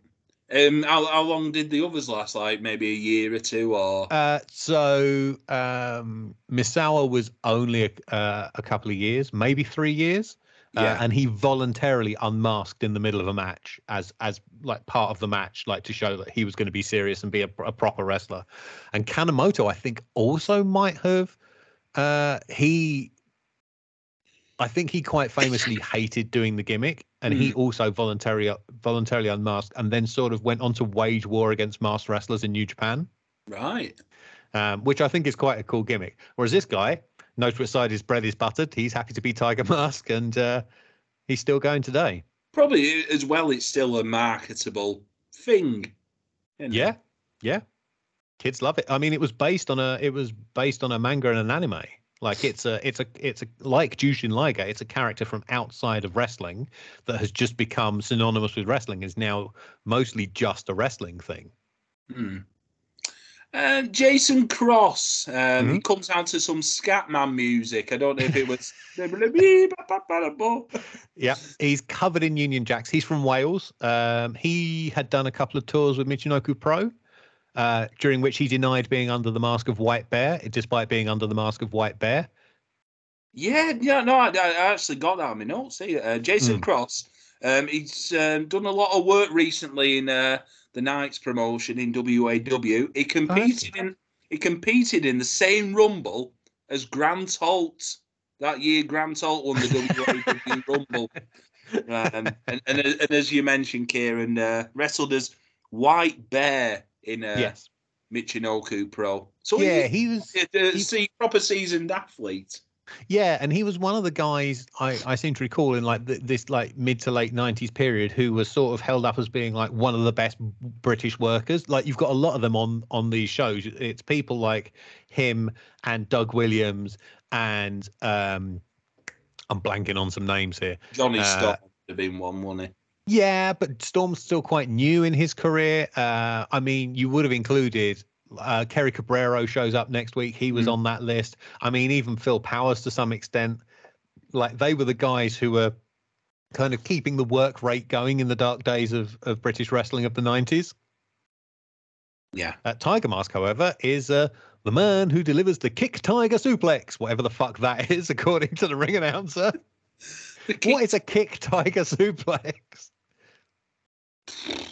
Um. How, how long did the others last? Like maybe a year or two, or Uh, so um, Misawa was only a, uh, a couple of years, maybe three years. Uh, and he voluntarily unmasked in the middle of a match as as like part of the match like to show that he was going to be serious and be a, a proper wrestler and kanemoto i think also might have uh he i think he quite famously hated doing the gimmick and he also voluntarily voluntarily unmasked and then sort of went on to wage war against masked wrestlers in new japan right. um, which i think is quite a cool gimmick whereas this guy knows which side his bread is buttered he's happy to be tiger mask and uh he's still going today Probably as well. It's still a marketable thing. Yeah, yeah. Kids love it. I mean, it was based on a it was based on a manga and an anime. Like it's a it's a it's a like Jushin Liger. It's a character from outside of wrestling that has just become synonymous with wrestling. Is now mostly just a wrestling thing. Hmm. Uh, Jason Cross. Um, Mm-hmm. He comes out to some Scatman music. I don't know if it was. Yeah, he's covered in Union Jacks. He's from Wales. Um, he had done a couple of tours with Michinoku Pro, uh, during which he denied being under the mask of White Bear, despite being under the mask of White Bear. Yeah, yeah, no, I, I actually got that on my notes here. Uh, Jason Hmm. Cross, um, he's um, done a lot of work recently in uh, the Knights promotion in WAW. He competed in he competed in the same Rumble as Grant Holt that year. Grant Holt won the WAW Rumble, um, and, and, and as you mentioned, Kieran uh, wrestled as White Bear in uh, yes. Michinoku Pro. So Yeah, he, he was. a, he- proper seasoned athlete. Yeah, and he was one of the guys I, I seem to recall in like th- this like mid to late '90s period who was sort of held up as being like one of the best British workers. Like you've got a lot of them on on these shows. It's people like him and Doug Williams and um, I'm blanking on some names here. Johnny Uh, Storm have been one, wouldn't Yeah, but Storm's still quite new in his career. Uh, I mean, you would have included uh, Kerry Cabrero shows up next week. He was Mm. on that list. I mean, even Phil Powers to some extent. Like they were the guys who were kind of keeping the work rate going in the dark days of, of British wrestling of the 90s. Yeah. Uh, Tiger Mask, however, is uh, the man who delivers the kick tiger suplex, whatever the fuck that is, according to the ring announcer. Kick, What is a kick tiger suplex? He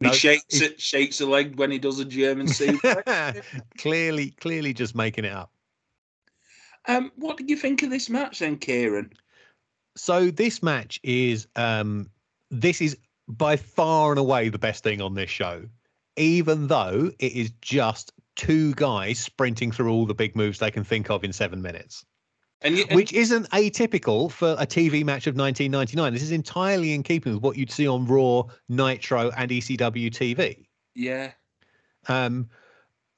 No, shakes it, shakes a leg when he does a German suplex. clearly, clearly just making it up. Um, what did you think of this match then, Kieran? So this match is um this is by far and away the best thing on this show, even though it is just two guys sprinting through all the big moves they can think of in seven minutes. And, you, and Which isn't atypical for a TV match of 1999. This is entirely in keeping with what you'd see on Raw, Nitro, and ECW TV. yeah, Um,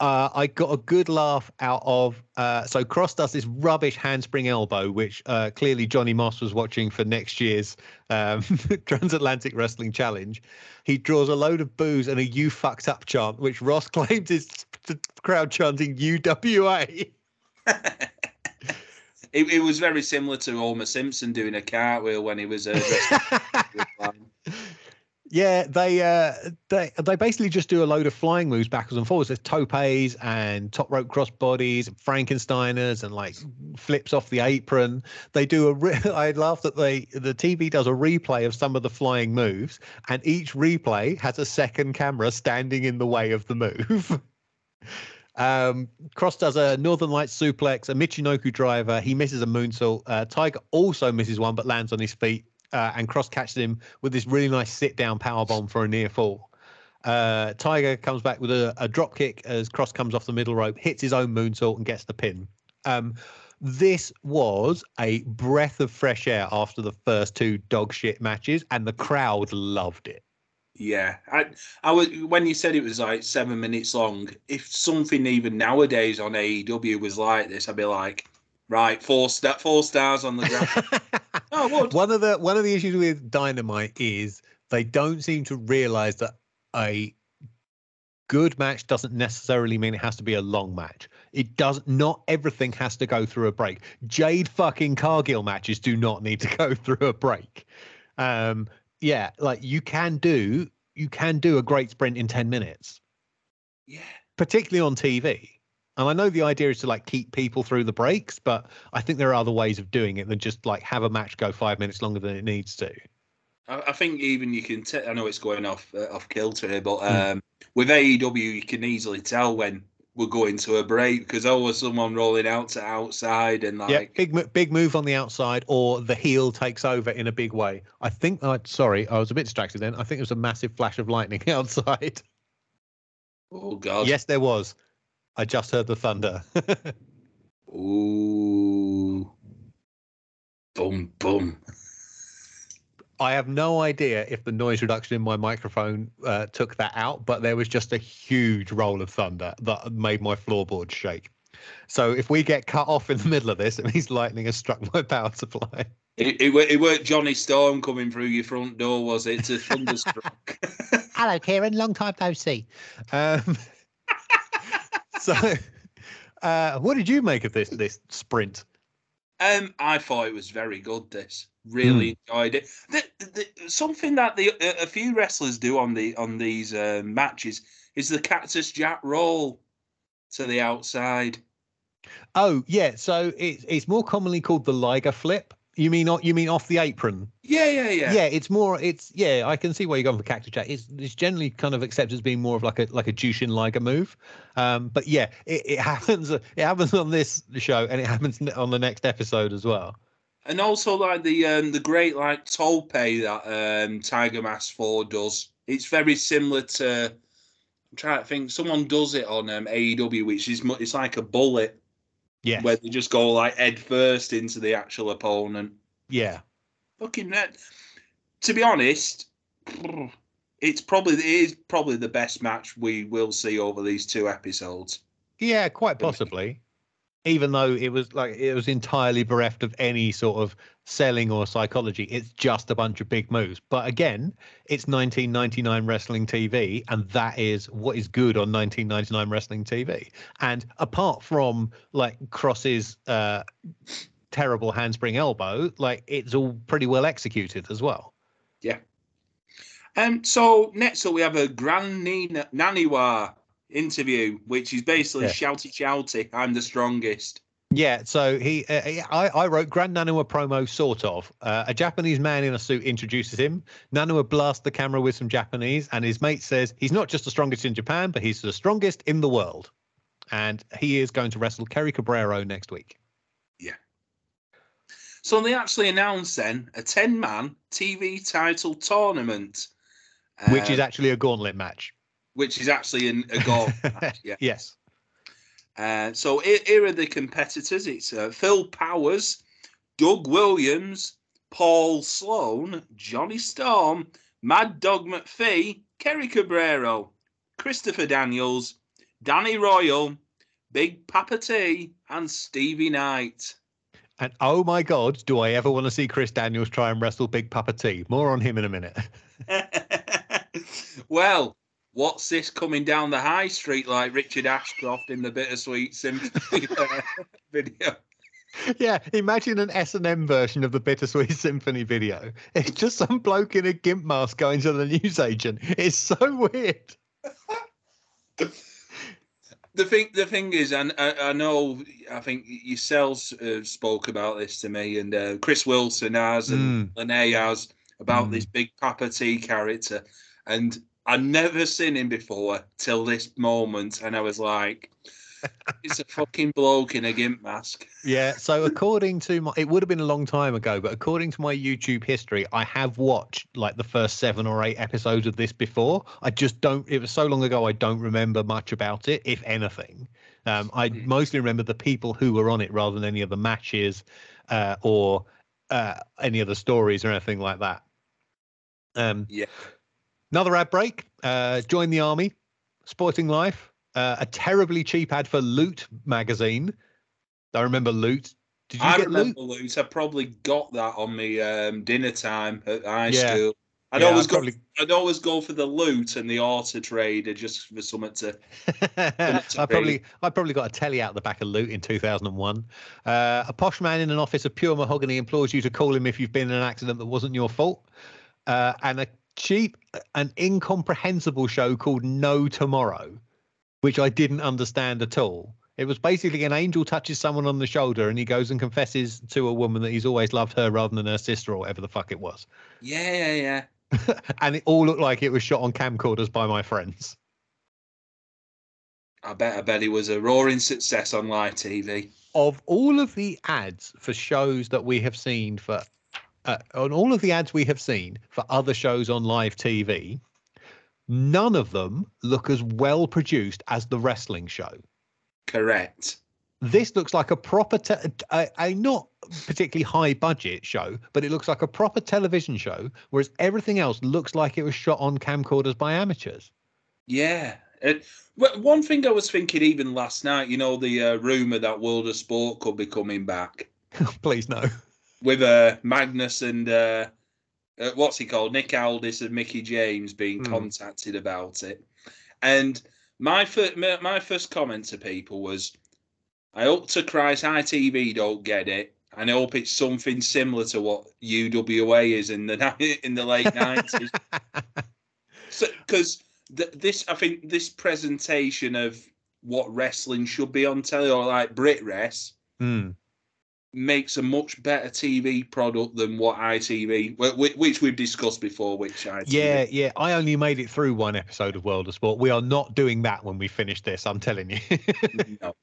uh, I got a good laugh out of. Uh, so Cross does this rubbish handspring elbow, which uh, clearly Johnny Moss was watching for next year's um, Transatlantic Wrestling Challenge. He draws a load of boos and a "You fucked up" chant, which Ross claims is the crowd chanting "UWA." it, it was very similar to Homer Simpson doing a cartwheel when he was uh, wrestling. Yeah, they uh, they they basically just do a load of flying moves backwards and forwards. There's topes and top rope crossbodies, Frankensteiners, and like flips off the apron. They do a. Re- I that they the TV does a replay of some of the flying moves, and each replay has a second camera standing in the way of the move. Um, Cross does a Northern Lights suplex, a Michinoku driver. He misses a moonsault. Uh, Tiger also misses one, but lands on his feet. Uh, and Cross catches him with this really nice sit down power bomb for a near fall. Uh, Tiger comes back with a, a drop kick as Cross comes off the middle rope, hits his own moonsault, and gets the pin. Um, this was a breath of fresh air after the first two dog shit matches, and the crowd loved it. Yeah, I, I was when you said it was like seven minutes long. If something even nowadays on AEW was like this, I'd be like, right, four star, four stars on the ground. oh, what? one of the one of the issues with Dynamite is they don't seem to realize that a good match doesn't necessarily mean it has to be a long match. It does not everything has to go through a break. Jade fucking Cargill matches do not need to go through a break. Um yeah, like you can do you can do a great sprint in 10 minutes, Yeah, particularly on TV. And I know the idea is to like keep people through the breaks, but I think there are other ways of doing it than just like have a match go 5 minutes longer than it needs to. I, I think even you can. T- I know it's going off uh, off kilter here, but Hmm. um, with AEW, you can easily tell when we're going to a break because always someone rolling out to outside and like yeah, big big move on the outside, or the heel takes over in a big way. I think. Uh, sorry, I was a bit distracted then. I think it was a massive flash of lightning outside. oh god, yes, there was. I just heard the thunder. ooh, boom, boom. I have no idea if the noise reduction in my microphone uh, took that out, but there was just a huge roll of thunder that made my floorboard shake. So if we get cut off in the middle of this, it means lightning has struck my power supply. It, it, it weren't Johnny Storm coming through your front door, was it? To thunderstruck. Hello, Kieran. Long time no see. Um, so, uh, what did you make of this this sprint? Um, I thought it was very good. This really enjoyed it. The, the, something that the a few wrestlers do on the on these uh, matches is the Cactus Jack roll to the outside. Oh, yeah. So it's it's more commonly called the Liger flip. You mean you mean off the apron? Yeah, yeah, yeah. Yeah, it's more. It's yeah. I can see where you're going for Cactus Jack. It's it's generally kind of accepted as being more of like a like a Jushin Liger move. Um, but yeah, it, it happens. It happens on this show, and it happens on the next episode as well. And also like the um the great like tope that um Tiger Mask Four does. It's very similar to. I'm trying to think. Someone does it on um, AEW, which is it's like a bullet Yeah, where they just go like head first into the actual opponent. yeah. Fucking that. To be honest, it's probably it is probably the best match we will see over these two episodes. Yeah, quite possibly. Even though it was like it was entirely bereft of any sort of selling or psychology, it's just a bunch of big moves. But again, it's 1999 wrestling TV, and that is what is good on 1999 wrestling TV. And apart from like Cross's uh, terrible handspring elbow, like it's all pretty well executed as well. Yeah. Um, so next up we have a Gran Nina- Naniwa interview, which is basically Yeah. shouty shouty. I'm the strongest. Yeah, so he, uh, I, I wrote Gran Naniwa promo, sort of. Uh, a Japanese man in a suit introduces him. Naniwa blasts the camera with some Japanese, and his mate says he's not just the strongest in Japan, but he's the strongest in the world. And he is going to wrestle Kerry Cabrero next week. Yeah. So they actually announced then a 10 man TV title tournament. Which is um, actually a gauntlet match. Which is actually in a goal match. Yeah. Yes. Uh, so here, here are the competitors. It's uh, Phil Powers, Doug Williams, Paul Sloan, Johnny Storm, Mad Dog McPhee, Kerry Cabrero, Christopher Daniels, Danny Royal, Big Papa T, and Stevie Knight. And oh my God, do I ever want to see Chris Daniels try and wrestle Big Papa T? More on him in a minute. well, what's this coming down the high street like Richard Ashcroft in the Bittersweet Symphony video? yeah, imagine an S and M version of the Bittersweet Symphony video. It's just some bloke in a gimp mask going to the newsagent. It's so weird. The thing, the thing is, and I, I know, I think yourselves uh, spoke about this to me, and uh, Chris Wilson has, and Lene has about Mm. this Big Papa T character, and I never seen him before till this moment, and I was like, it's a fucking bloke in a gimp mask. Yeah. So according to my, it would have been a long time ago, but according to my YouTube history, I have watched like the first seven or eight episodes of this before. I just don't. It was so long ago, I don't remember much about it, if anything. Um, I Mm. mostly remember the people who were on it rather than any of the matches uh, or uh, any of the stories or anything like that. Um, Yeah. Another ad break. Uh, join the army. Sporting Life. Uh, a terribly cheap ad for Loot magazine. I remember Loot. Did you I get remember Loot. I probably got that on me um, dinner time at high Yeah. school. I'd Yeah, I always go. probably- I'd always go for the loot and the auto trader just for something to. I to probably I probably got a telly out the back of Loot in 2001. Uh, a posh man in an office of pure mahogany implores you to call him if you've been in an accident that wasn't your fault. Uh, and a cheap and incomprehensible show called No Tomorrow, which I didn't understand at all. It was basically an angel touches someone on the shoulder and he goes and confesses to a woman that he's always loved her rather than her sister or whatever the fuck it was. Yeah, yeah, yeah. and it all looked like it was shot on camcorders by my friends. I bet. I bet it was a roaring success on live TV. of all of the ads for shows that we have seen for uh, on all of the ads we have seen for other shows on live TV, none of them look as well produced as the wrestling show. Correct. This looks like a proper, te- a, a not particularly high budget show, but it looks like a proper television show, whereas everything else looks like it was shot on camcorders by amateurs. Yeah. It, one thing I was thinking even last night, you know, the uh, rumor that World of Sport could be coming back Please no. With uh, Magnus and uh, uh, what's he called, Nick Aldis and Mickie James being Hmm. contacted about it, and my, fir- my my first comment to people was, I hope to Christ ITV don't get it. And I hope it's something similar to what UWA is in the in the late nineties. because th- this I think this presentation of what wrestling should be on telly or like BritWres Hmm. Makes a much better TV product than what ITV, wh- wh- which we've discussed before. Which ITV, Yeah, yeah. I only made it through one episode of World of Sport. We are not doing that when we finish this. I'm telling you. no,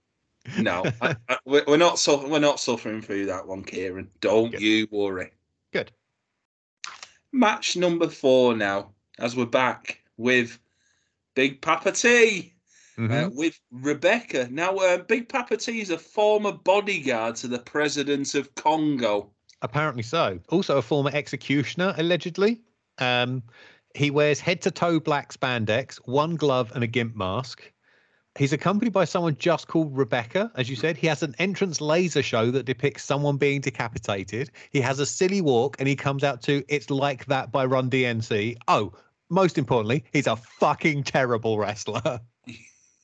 no, I, I, we're we're not su- we're not suffering through that one, Kieran. Don't Good. you worry. Good. Match number four now, as we're back with Big Papa T. Mhm. uh, with Rebecca. Now, uh, Big Papa T is a former bodyguard to the president of Congo. Apparently so. Also, a former executioner, allegedly. Um, he wears head to toe black spandex, one glove, and a gimp mask. He's accompanied by someone just called Rebecca, as you said. He has an entrance laser show that depicts someone being decapitated. He has a silly walk, and he comes out to "It's Like That" by Run DMC. Oh, most importantly, he's a fucking terrible wrestler.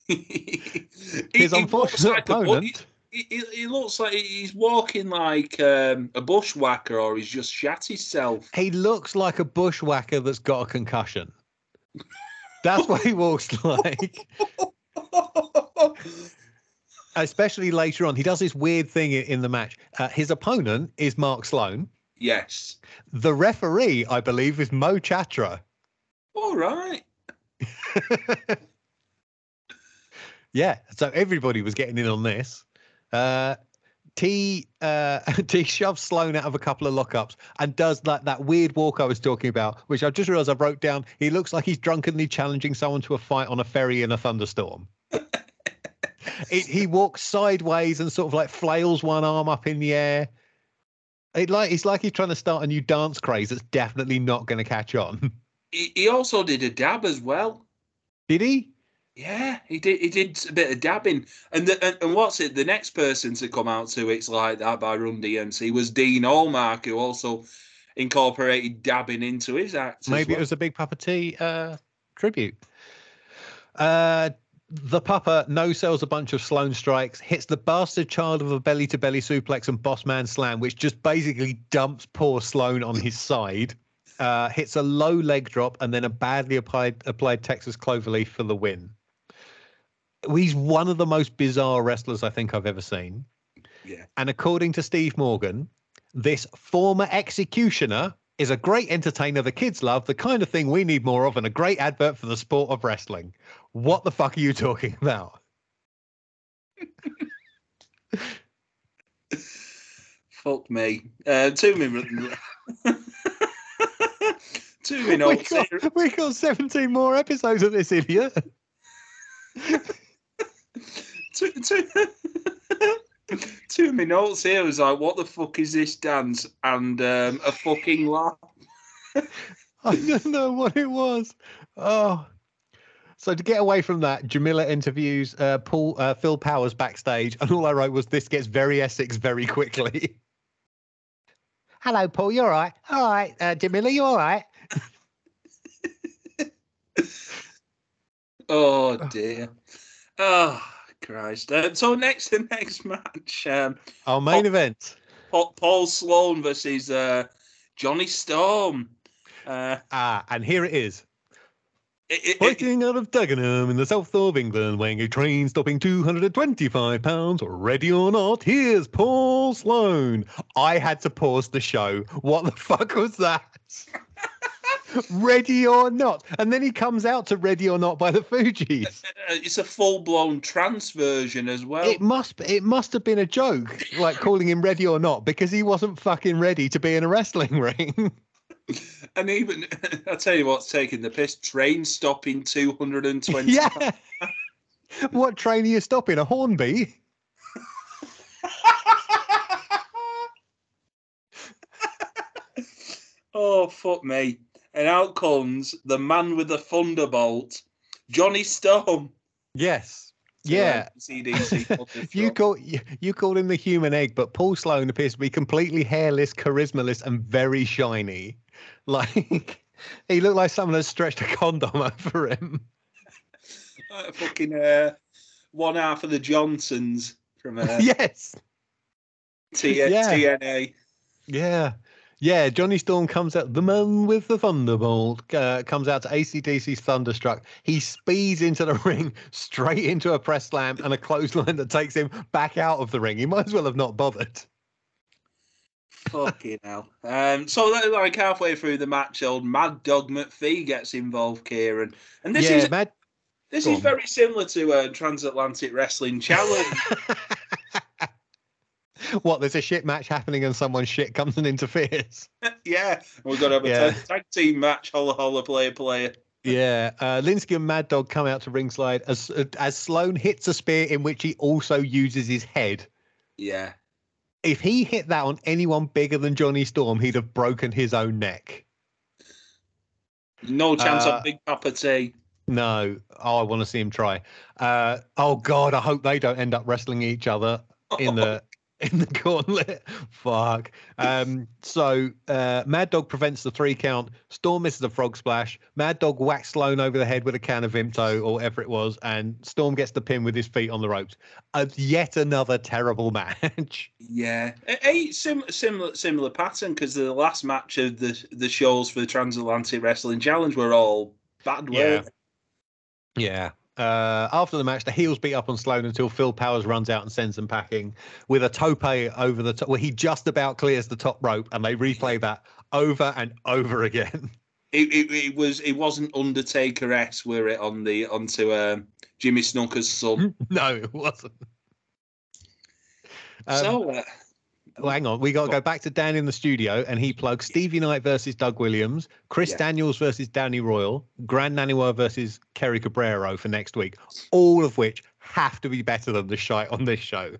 His unfortunate opponent. he, he, he looks like he's walking like um, a bushwhacker, or he's just shat himself. He looks like a bushwhacker that's got a concussion. That's what he walks like. Especially later on, he does this weird thing in the match. Uh, his opponent is Mark Sloan. yes. The referee, I believe, is Mo Chatra. All right. yeah, so everybody was getting in on this. Uh, T uh, T shoves Sloan out of a couple of lockups and does that that weird walk I was talking about, which I just realised I wrote down. He looks like he's drunkenly challenging someone to a fight on a ferry in a thunderstorm. it, he walks sideways and sort of like flails one arm up in the air. It like it's like he's trying to start a new dance craze that's definitely not going to catch on. He, he also did a dab as well. Did he? Yeah, he did. He did a bit of dabbing, and the, and, and what's it? The next person to come out to "It's Like That" by Run DMC was Dean Allmark, who also incorporated dabbing into his act. Maybe it was a Big Papa T uh, tribute. Uh, the Papa no sells a bunch of Sloan strikes, hits the bastard child of a belly to belly suplex and boss man slam, which just basically dumps poor Sloan on his side. Uh, hits a low leg drop and then a badly applied applied Texas cloverleaf for the win. He's one of the most bizarre wrestlers I think I've ever seen. Yeah. And according to Steve Morgan, this former executioner is a great entertainer the kids love, the kind of thing we need more of, and a great advert for the sport of wrestling. What the fuck are you talking about? Fuck me. Uh, two minutes. two We minutes. got, we got 17 more episodes of this idiot. two, two, two of my notes here was like, what the fuck is this dance? And um, a fucking laugh. I don't know what it was. Oh. So to get away from that, Jamila interviews uh, Paul uh, Phil Powers backstage, and all I wrote was, "This gets very Essex very quickly." Hello, Paul. You're all right? All right, uh, Jamila. You all right? Oh dear. Oh Christ. Um, so next the next match, um, Our main Oh. event. Paul, Paul Sloan versus uh, Johnny Storm. Uh, Ah, and here it is. it, it, it, out of Dagenham in the south of England, weighing a train stopping 225 pounds, ready or not, here's Paul Sloan. I had to pause the show. What the fuck was that? ready or not. And then he comes out to Ready or Not by the Fugees. it's a full blown trance version as well. It must it must have been a joke, like calling him Ready or Not, because he wasn't fucking ready to be in a wrestling ring. and even I'll tell you what's taking the piss. Train stopping two hundred and twenty. yeah. what train are you stopping? A Hornby? oh fuck me! And out comes the man with the thunderbolt, Johnny Storm. Yes. Yeah. uh, CDC. You call you, called him the human egg, but Paul Sloan appears to be completely hairless, charismaless, and very shiny. Like he looked like someone had stretched a condom over him. Uh, fucking uh, one half of the Johnsons from uh, yes. T- Yeah. TNA. Yeah. Yeah, Johnny Storm comes out, the man with the thunderbolt uh, comes out to ACDC's Thunderstruck. He speeds into the ring, straight into a press slam and a clothesline that takes him back out of the ring. He might as well have not bothered. Fucking hell. Um, so like halfway through the match, old Mad Dog McPhee gets involved, Kieran, and this yeah, is Mad. this go is on. very similar to a transatlantic wrestling challenge. what? There's a shit match happening and someone shit comes and interferes. yeah, we've got to have a Yeah. tag, tag team match. Holla holla, player player. Yeah, uh, Lynskey and Mad Dog come out to ringside as as Sloan hits a spear in which he also uses his head. Yeah, If he hit that on anyone bigger than Johnny Storm, he'd have broken his own neck. no chance Uh, on Big Papa T. No, oh, I want to see him try. Uh, oh God, I hope they don't end up wrestling each other in the in the gauntlet. Fuck. Um, so uh, Mad Dog prevents the three count. Storm misses a frog splash. Mad Dog whacks Sloan over the head with a can of Vimto or whatever it was, and Storm gets the pin with his feet on the ropes. Uh, yet another terrible match. Yeah, a, sim, similar similar pattern because the last match of the the shows for the transatlantic wrestling challenge were all bad. Yeah. weren't? Yeah. Uh, after the match, the heels beat up on Sloan until Phil Powers runs out and sends them packing with a tope over the top. Well, he just about clears the top rope, and they replay that over and over again. It, it, it was it wasn't Undertaker s were it on the onto um, Jimmy Snuka's son. no, it wasn't. Um, so, uh, well, hang on. We got to go back to Dan in the studio, and he plugs Stevie Knight versus Doug Williams, Chris yeah. Daniels versus Danny Royal, Gran Naniwa versus Kerry Cabrero for next week. All of which have to be better than the shite on this show.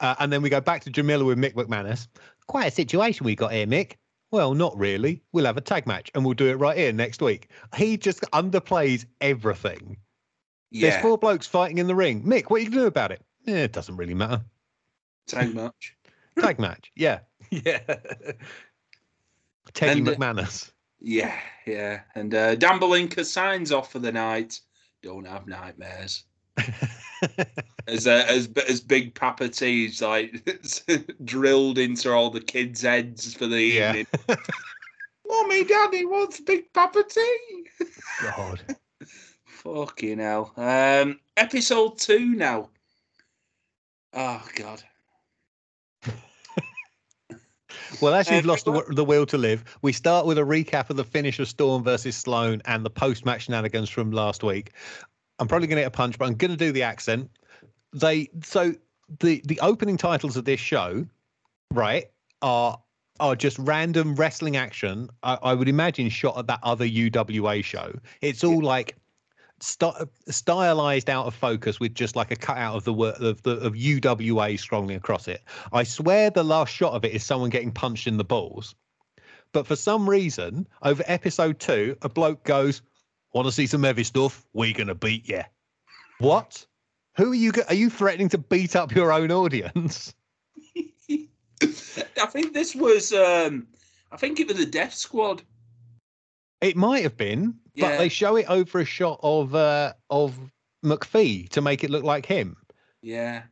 Uh, and then we go back to Jamila with Mick McManus. Quite a situation we got here, Mick. Well, not really. We'll have a tag match and we'll do it right here next week. He just underplays everything. Yeah. There's four blokes fighting in the ring. Mick, what are you going to do about it? Yeah, it doesn't really matter. Tag match. Tag match. Yeah. Yeah. Teddy and, uh, McManus. Yeah, yeah. And uh, Dan Berlinka signs off for the night. Don't have nightmares. as uh, as as Big Papa T's like drilled into all the kids' heads for the yeah. evening. Mommy, Daddy wants Big Papa T. God. Fucking hell. Um, episode two now. Oh God. Well, as you've lost the, the will to live, we start with a recap of the finish of Storm versus Sloan and the post-match shenanigans from last week. I'm probably going to get a punch, but I'm going to do the accent. They so the the opening titles of this show, right, are are just random wrestling action. I, I would imagine shot at that other UWA show. It's all like st- stylized out of focus with just like a cutout of the word of the of UWA strongly across it. I swear the last shot of it is someone getting punched in the balls. But for some reason, over episode two, a bloke goes, Want to see some heavy stuff? We're gonna beat you. What? Who are you? Are you threatening to beat up your own audience? I think this was. um I think it was the Death Squad. It might have been, yeah. but they show it over a shot of uh of McPhee to make it look like him. Yeah.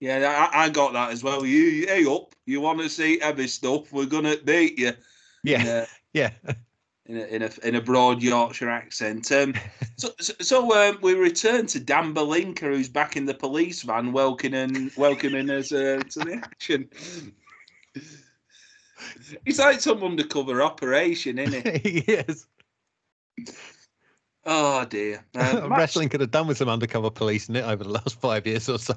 Yeah, I, I got that as well. You, hey up, you want to see heavy stuff? We're gonna beat you. Yeah, yeah in a, in a, in a broad Yorkshire accent. Um, so so, so um, we return to Dan Berlinka, who's back in the police van, welcoming welcoming us uh, to the action. It's like some undercover operation, isn't he? he is. Oh dear. Uh, Wrestling could have done with some undercover police in it over the last five years or so.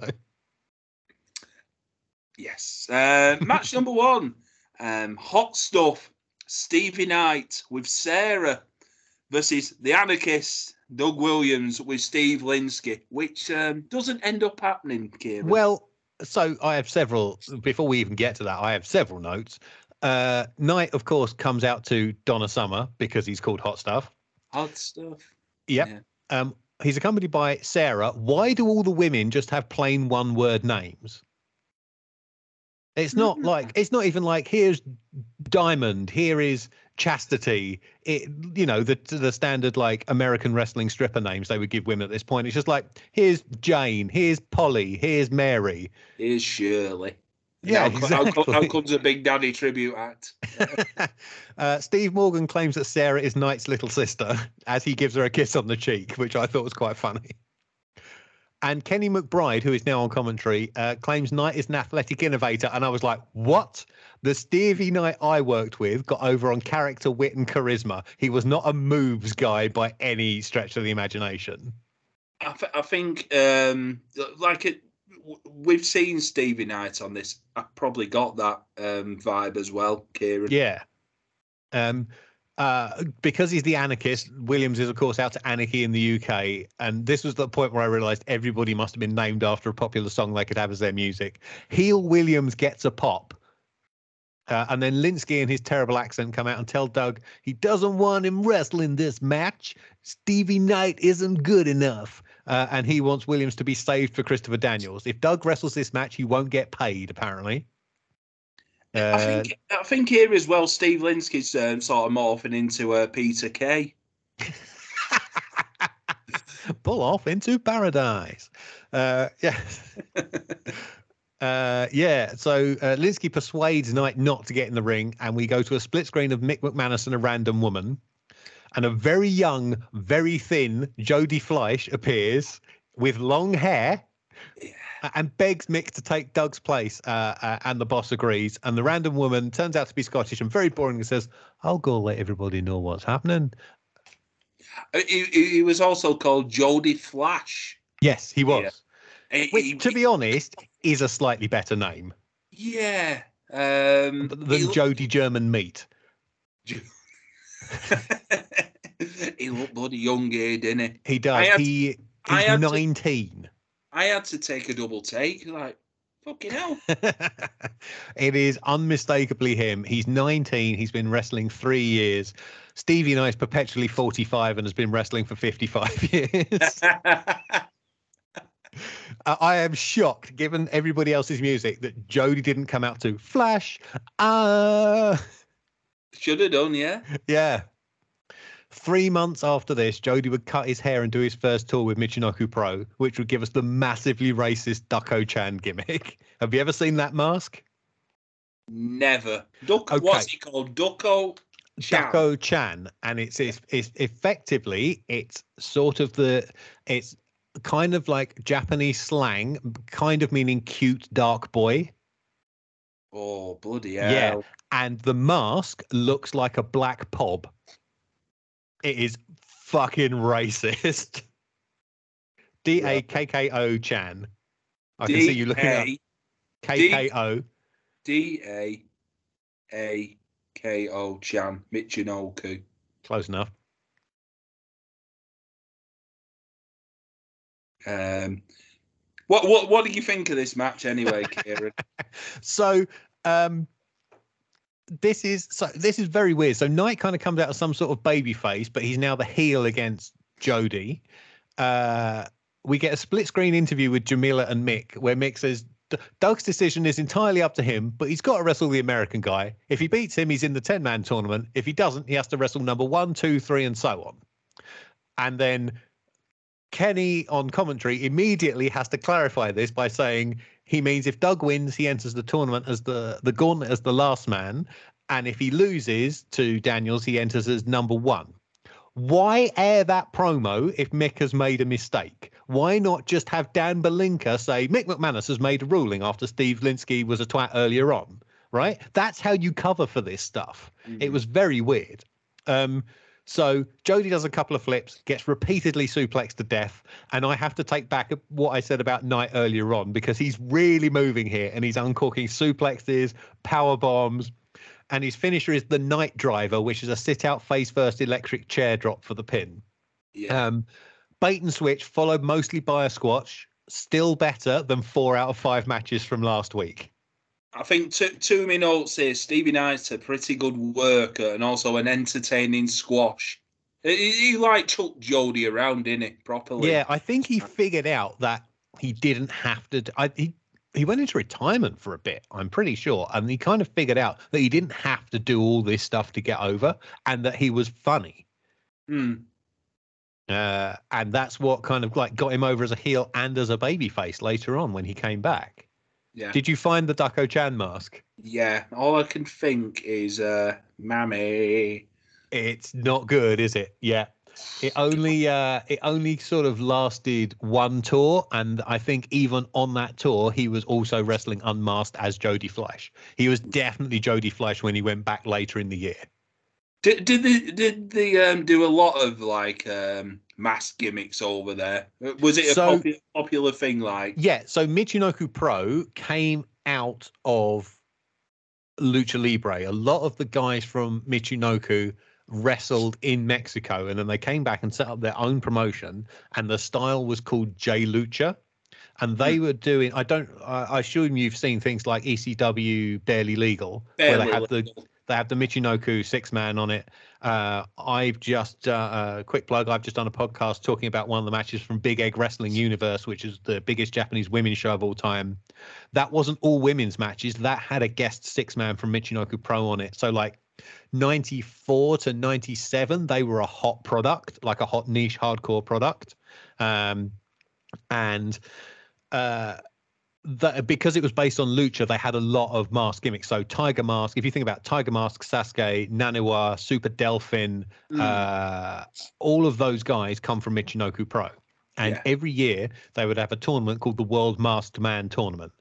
Yes. Uh, match number one. Um, hot stuff. Stevie Knight with Sarah versus the Anarchist Doug Williams with Steve Lynskey, which um, doesn't end up happening, Kieran. Well, so I have several. Before we even get to that, I have several notes. Uh, Knight, of course, comes out to Donna Summer because he's called Hot Stuff. Hot Stuff. Yep. Yeah. Um, he's accompanied by Sarah. Why do all the women just have plain one word names? It's not like it's not even like here's Diamond, here is Chastity. It you know the the standard like American wrestling stripper names they would give women at this point. It's just like here's Jane, here's Polly, here's Mary, here's Shirley. Yeah, how, exactly. how, how comes a Big Daddy tribute act? uh, Steve Morgan claims that Sarah is Knight's little sister as he gives her a kiss on the cheek, which I thought was quite funny. And Kenny McBride, who is now on commentary, uh, claims Knight is an athletic innovator. And I was like, what? The Stevie Knight I worked with got over on character, wit, and charisma. He was not a moves guy by any stretch of the imagination. I, th- I think, um, like it, we've seen Stevie Knight on this. I probably got that um, vibe as well, Kieran. Yeah. Um, uh, because he's the anarchist, Williams is, of course, out to anarchy in the UK. And this was the point where I realized everybody must have been named after a popular song they could have as their music. Heel Williams gets a pop. Uh, and then Lynskey and his terrible accent come out and tell Doug he doesn't want him wrestling this match. Stevie Knight isn't good enough. Uh, and he wants Williams to be saved for Christopher Daniels. If Doug wrestles this match, he won't get paid, apparently. Uh, I think I think here as well, Steve Lynskey's um, sort of morphing into uh, Peter Kay. Pull off into paradise. Uh, yeah. Uh, yeah, so uh, Lynskey persuades Knight not to get in the ring, and we go to a split screen of Mick McManus and a random woman, and a very young, very thin Jody Fleisch appears with long hair. Yeah and begs Mick to take Doug's place. Uh, uh, and the boss agrees. And the random woman turns out to be Scottish and very boring and says, I'll go let everybody know what's happening. Uh, he, he was also called Jody Flash. Yes, he was. Yeah. Which, to be honest, is a slightly better name Yeah. Um, than Jody German Meat. he looked bloody young here, didn't he? He does. Had- he I he's had to- 19. I had to take a double take. Like, fucking hell. it is unmistakably him. He's 19. He's been wrestling three years. Stevie is perpetually 45 and has been wrestling for 55 years. I am shocked, given everybody else's music, that Jody didn't come out to Flash. Uh, Should have done, yeah. yeah. Three months after this, Jody would cut his hair and do his first tour with Michinoku Pro, which would give us the massively racist Dakko Chan gimmick. Have you ever seen that mask? Never. Duck. Okay. What's he called? Dakko. Chan. Dakko Chan, and it's, it's it's effectively it's sort of the it's kind of like Japanese slang, kind of meaning cute dark boy. Oh bloody hell. Yeah. and the mask looks like a black pob. It is fucking racist. D A K K O Chan. I can see you looking up D K K O. D A A K O Chan Michinoku. Close enough. Um, what what what do you think of this match anyway, Kieran? So um this is so this is very weird. So Knight kind of comes out of some sort of baby face, but he's now the heel against Jody. Uh we get a split screen interview with Jamila and Mick where Mick says Doug's decision is entirely up to him, but he's got to wrestle the American guy. If he beats him, he's in the 10 man tournament. If he doesn't, he has to wrestle number one, two, three, and so on. And then Kenny on commentary immediately has to clarify this by saying he means if Doug wins, he enters the tournament as the the gauntlet as the last man, and if he loses to Daniels, he enters as number one. Why air that promo if Mick has made a mistake? Why not just have Dan Berlinka say Mick McManus has made a ruling after Steve Lynskey was a twat earlier on? Right? That's how you cover for this stuff. It was very weird. Um, so Jody does a couple of flips, gets repeatedly suplexed to death, and I have to take back what I said about Knight earlier on because he's really moving here and he's uncorking suplexes, power bombs, and his finisher is the Knight Driver, which is a sit-out face-first electric chair drop for the pin. yeah. Um, bait and switch followed mostly by a squash, still better than four out of five matches from last week. I think two, two my notes here. Stevie Knight's a pretty good worker and also an entertaining squash. He, he, like chucked Jody around, in it? Properly. Yeah, I think he figured out that he didn't have to. I, he he went into retirement for a bit. I'm pretty sure, and he kind of figured out that he didn't have to do all this stuff to get over, and that he was funny. Hmm. Uh, and that's what kind of like got him over as a heel and as a babyface later on when he came back. Yeah. Did you find the Dakko Chan mask? Yeah. All I can think is, uh, Mammy. It's not good, is it? Yeah. It only uh it only sort of lasted one tour and I think even on that tour he was also wrestling unmasked as Jody Fleisch. He was definitely Jody Fleisch when he went back later in the year. Did did they did they um, do a lot of like um, mask gimmicks over there? Was it a So- popular, popular thing? Like, Yeah, so Michinoku Pro came out of Lucha Libre. A lot of the guys from Michinoku wrestled in Mexico and then they came back and set up their own promotion and the style was called J Lucha. And they hmm. were doing I don't I, I assume you've seen things like ECW Barely Legal where they had the. They have the Michinoku six man on it. Uh, I've just, uh, uh, quick plug, I've just done a podcast talking about one of the matches from Big Egg Wrestling Universe, which is the biggest Japanese women's show of all time. That wasn't all women's matches. That had a guest six man from Michinoku Pro on it. So, like 94 to 97, they were a hot product, like a hot niche hardcore product. Um, and, uh, that because it was based on lucha, they had a lot of mask gimmicks. So Tiger Mask, if you think about Tiger Mask, Sasuke, Naniwa, Super Delphin, Mm. uh, all of those guys come from Michinoku Pro. And Yeah. every year they would have a tournament called the World Masked Man Tournament,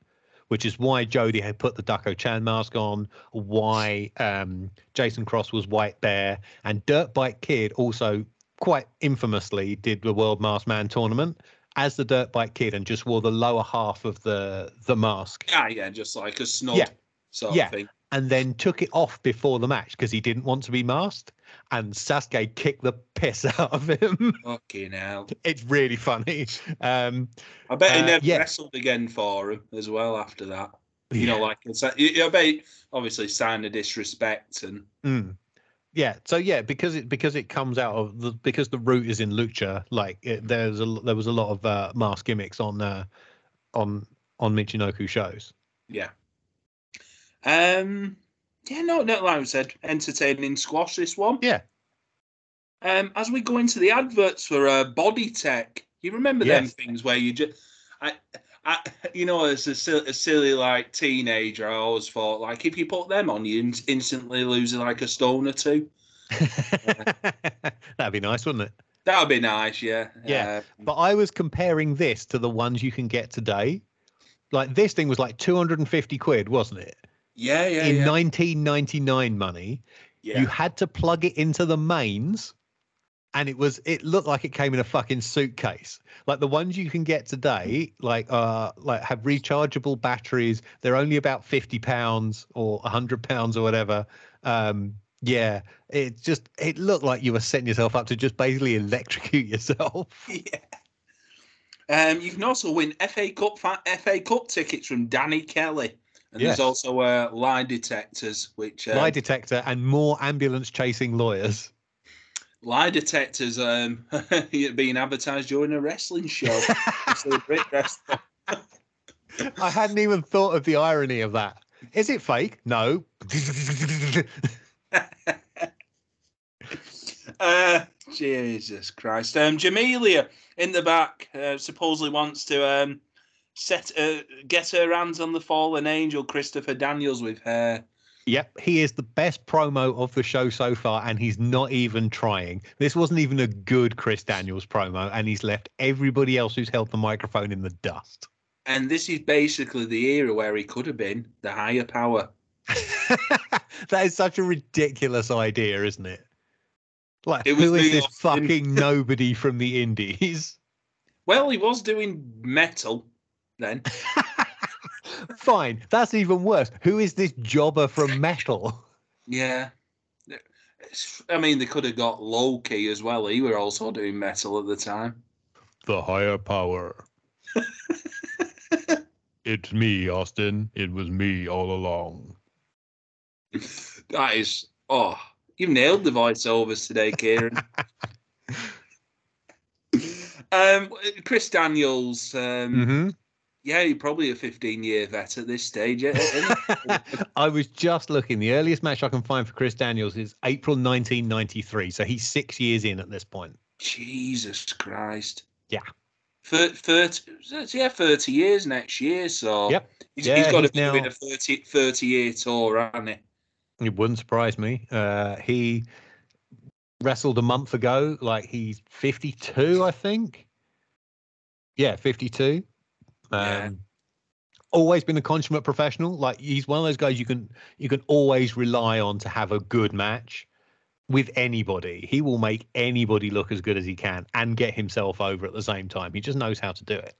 which is why Jody had put the Dakko Chan mask on, why um, Jason Cross was White Bear, and Dirt Bike Kid also quite infamously did the World Masked Man Tournament. As the dirt bike kid and just wore the lower half of the the mask. Yeah, yeah, just like a snub Yeah. sort Yeah. of thing. and then took it off before the match because he didn't want to be masked. And Sasuke kicked the piss out of him. Fucking hell. it's really funny. Um, I bet he Uh, never yeah. wrestled again for him as well after that. You know, like it's I bet obviously sign of disrespect and Mm. Yeah. So yeah, because it because it comes out of the because the root is in lucha. Like it, there's a there was a lot of uh, mask gimmicks on uh, on on Michinoku shows. yeah. Um yeah, no, no, like I said, entertaining squash this one. Yeah. Um, as we go into the adverts for uh, Body Tech, you remember them things where you just, I, I, you know, as a, a silly like teenager, I always thought like if you put them on, you in- instantly lose like a stone or two. That'd be nice, wouldn't it? That would be nice, yeah. Yeah. Uh, But I was comparing this to the ones you can get today. Like this thing was like 250 quid, wasn't it? yeah, yeah, In yeah. 1999 money, yeah. you had to plug it into the mains and it was it looked like it came in a fucking suitcase. Like the ones you can get today like uh like have rechargeable batteries. They're only about 50 pounds or 100 pounds or whatever. Um yeah it just it looked like you were setting yourself up to just basically electrocute yourself. Yeah. Um, you can also win FA Cup fa- Cup tickets from Danny Kelly, and Yes. there's also uh, lie detectors, which uh, lie detector and more ambulance chasing lawyers lie detectors um being advertised during a wrestling show. So the Brit wrestler- i hadn't even thought of the irony of that is it fake no uh, Jesus Christ. Um, Jamelia in the back uh, supposedly wants to um, set uh, get her hands on the fallen angel Christopher Daniels with her. Yep, he is the best promo of the show so far, and he's not even trying. This wasn't even a good Chris Daniels promo, and he's left everybody else who's held the microphone in the dust. And this is basically the era where he could have been the higher power. that is such a ridiculous idea, isn't it? Like, It was who is this fucking nobody from the Indies? Well, he was doing metal then. Fine, that's even worse. Who is this jobber from Metal? Yeah. It's- I mean, they could have got Loki as well. He were also doing metal at the time. The higher power. it's me, Austin. It was me all along. That is, oh, you've nailed the voiceovers today, Kieran. um, Chris Daniels, um, Mm-hmm. Yeah, he's probably a 15 year vet at this stage. I was just looking. The earliest match I can find for Chris Daniels is April 1993. So he's six years in at this point. Jesus Christ. Yeah. Thir 30, yeah, 30 years next year. So Yep. he's, Yeah, he's got to be doing now- a 30, 30 year tour, hasn't he? It wouldn't surprise me. Uh, he wrestled a month ago. Like he's 52, I think. Yeah, 52. Um, Yeah. Always been a consummate professional. Like he's one of those guys you can you can always rely on to have a good match with anybody. He will make anybody look as good as he can and get himself over at the same time. He just knows how to do it.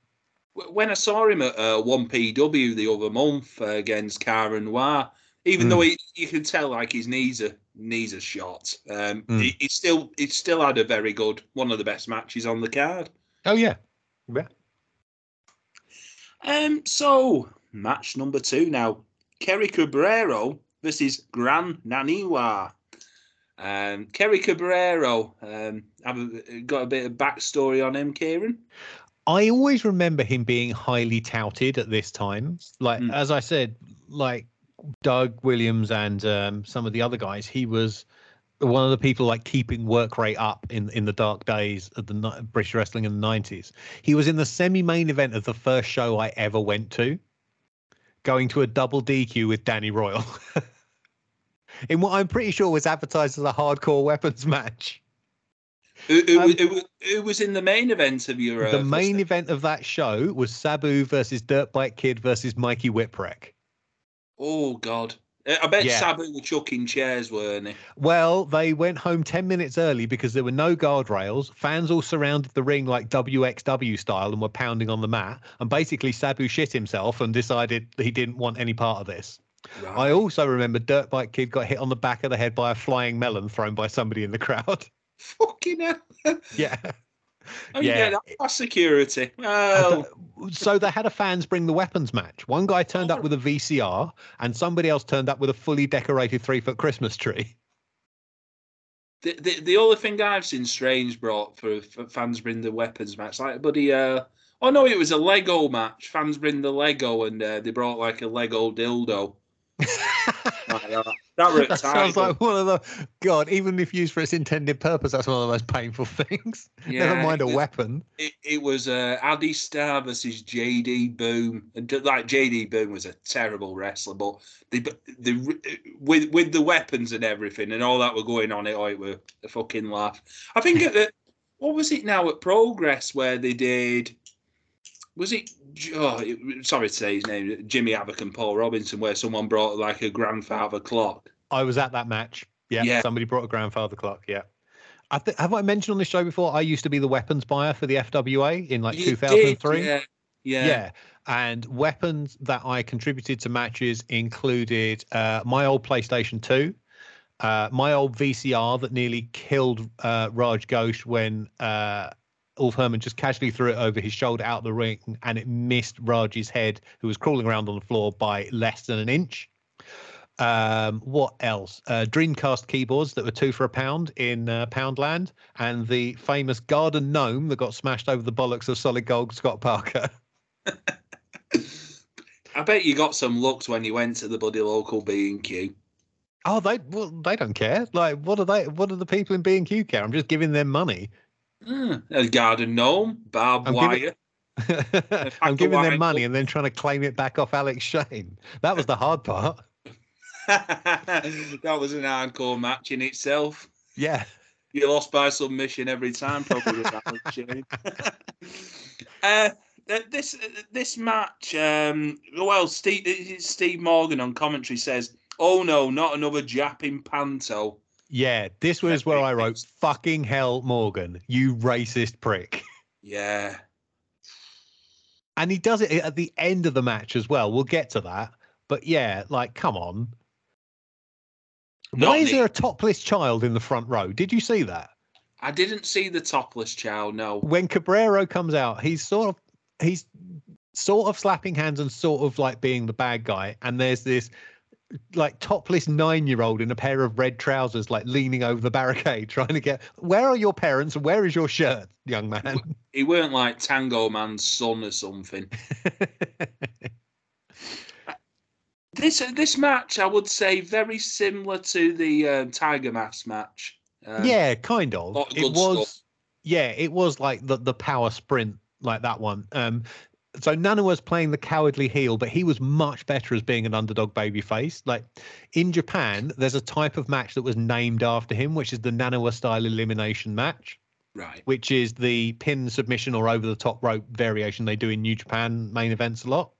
When I saw him at uh, 1PW the other month uh, against Karen Noir, even Mm. though he, you can tell like his knees are knees are shot, um, Mm. he, he still he still had a very good one of the best matches on the card. Oh yeah. Yeah. Um, so match number two now: Kerry Cabrero versus Gran Naniwa. Um, Kerry Cabrero, um, have a, got a bit of backstory on him, Kieran. I always remember him being highly touted at this time. Like Mm. as I said, like Doug Williams and um, some of the other guys, he was one of the people like keeping work rate up in in the dark days of the ni- British wrestling in the nineties. He was in the semi-main event of the first show I ever went to, going to a double DQ with Danny Royal. in what I'm pretty sure was advertised as a hardcore weapons match. Who, who, Um, who, who was in the main event of your? Uh, the first- main event of that show was Sabu versus Dirtbike Kid versus Mikey Whipwreck. Oh God, Uh, Uh, I bet Yeah. Sabu were chucking chairs, weren't they? Well, they went home 10 minutes early because there were no guardrails. Fans all surrounded the ring like WXW style and were pounding on the mat. And basically, Sabu shit himself and decided he didn't want any part of this. Right. I also remember Dirt Bike Kid got hit on the back of the head by a flying melon thrown by somebody in the crowd. Fucking hell. yeah. Oh, Yeah. get that security. Well, so they had a fans bring the weapons match. One guy turned up with a VCR, and somebody else turned up with a fully decorated three foot Christmas tree. the, the the only thing I've seen Strange brought for, for fans bring the weapons match, like buddy, uh, oh no, it was a Lego match. Fans bring the Lego, and uh, they brought like a Lego dildo. That. That sounds like one of the God. Even if used for its intended purpose, that's one of the most painful things. Never mind a was- weapon. it, it was uh, Addy Star versus JD Boom, and like JD Boom was a terrible wrestler, but the the with with the weapons and everything and all that were going on, it oh, it were a fucking laugh. I think at the, what was it now at Progress where they did. Was it? Oh, sorry to say his name, Jimmy Havoc and Paul Robinson, where someone brought like a grandfather clock. I was at that match. Yeah, Yeah. somebody brought a grandfather clock. Yeah. I th- have I mentioned on this show before? I used to be the weapons buyer for the FWA in like You did, 2003. yeah, yeah. Yeah. And weapons that I contributed to matches included uh, my old PlayStation 2, uh, my old VCR that nearly killed uh, Raj Ghosh when uh, Ulf Herman just casually threw it over his shoulder out the ring and it missed Raj's head, who was crawling around on the floor by less than an inch. Um, what else? Uh, Dreamcast keyboards that were two for a pound in uh, Poundland, and the famous Garden Gnome that got smashed over the bollocks of Solid Gold Scott Parker. I bet you got some looks when you went to the buddy local B and Q. Oh, they well, they don't care. Like, what are they? What are the people in B and Q care? I'm just giving them money. A garden gnome, barbed I'm wire. giving- I'm giving them money and then trying to claim it back off Alex Shane. That was the hard part. that was an hardcore match in itself. Yeah. You lost by submission every time, probably. with that much uh, this this match, um, well, Steve Steve Morgan on commentary says, "Oh no, not another japping panto." Yeah. This was where I wrote, fucking hell, Morgan, you racist prick. Yeah, And he does it at the end of the match as well. We'll get to that. But yeah, like, come on. Not Why is me. there a topless child in the front row? Did you see that? I didn't see the topless child. No, when Cabrero comes out, he's sort of he's sort of slapping hands and sort of like being the bad guy. And there's this like topless nine year old in a pair of red trousers, like leaning over the barricade, trying to get where are your parents? Where is your shirt, young man? he weren't like Tango Man's son or something. This this match, I would say, very similar to the uh, Tiger Mask match. Um, yeah, kind of. of It was stuff. yeah, it was like the the power sprint like that one. Um so Nana was playing the cowardly heel, but he was much better as being an underdog babyface. Like in Japan, there's a type of match that was named after him, which is the Naniwa style elimination match, right. which is the pin submission or over the top rope variation they do in New Japan main events a lot.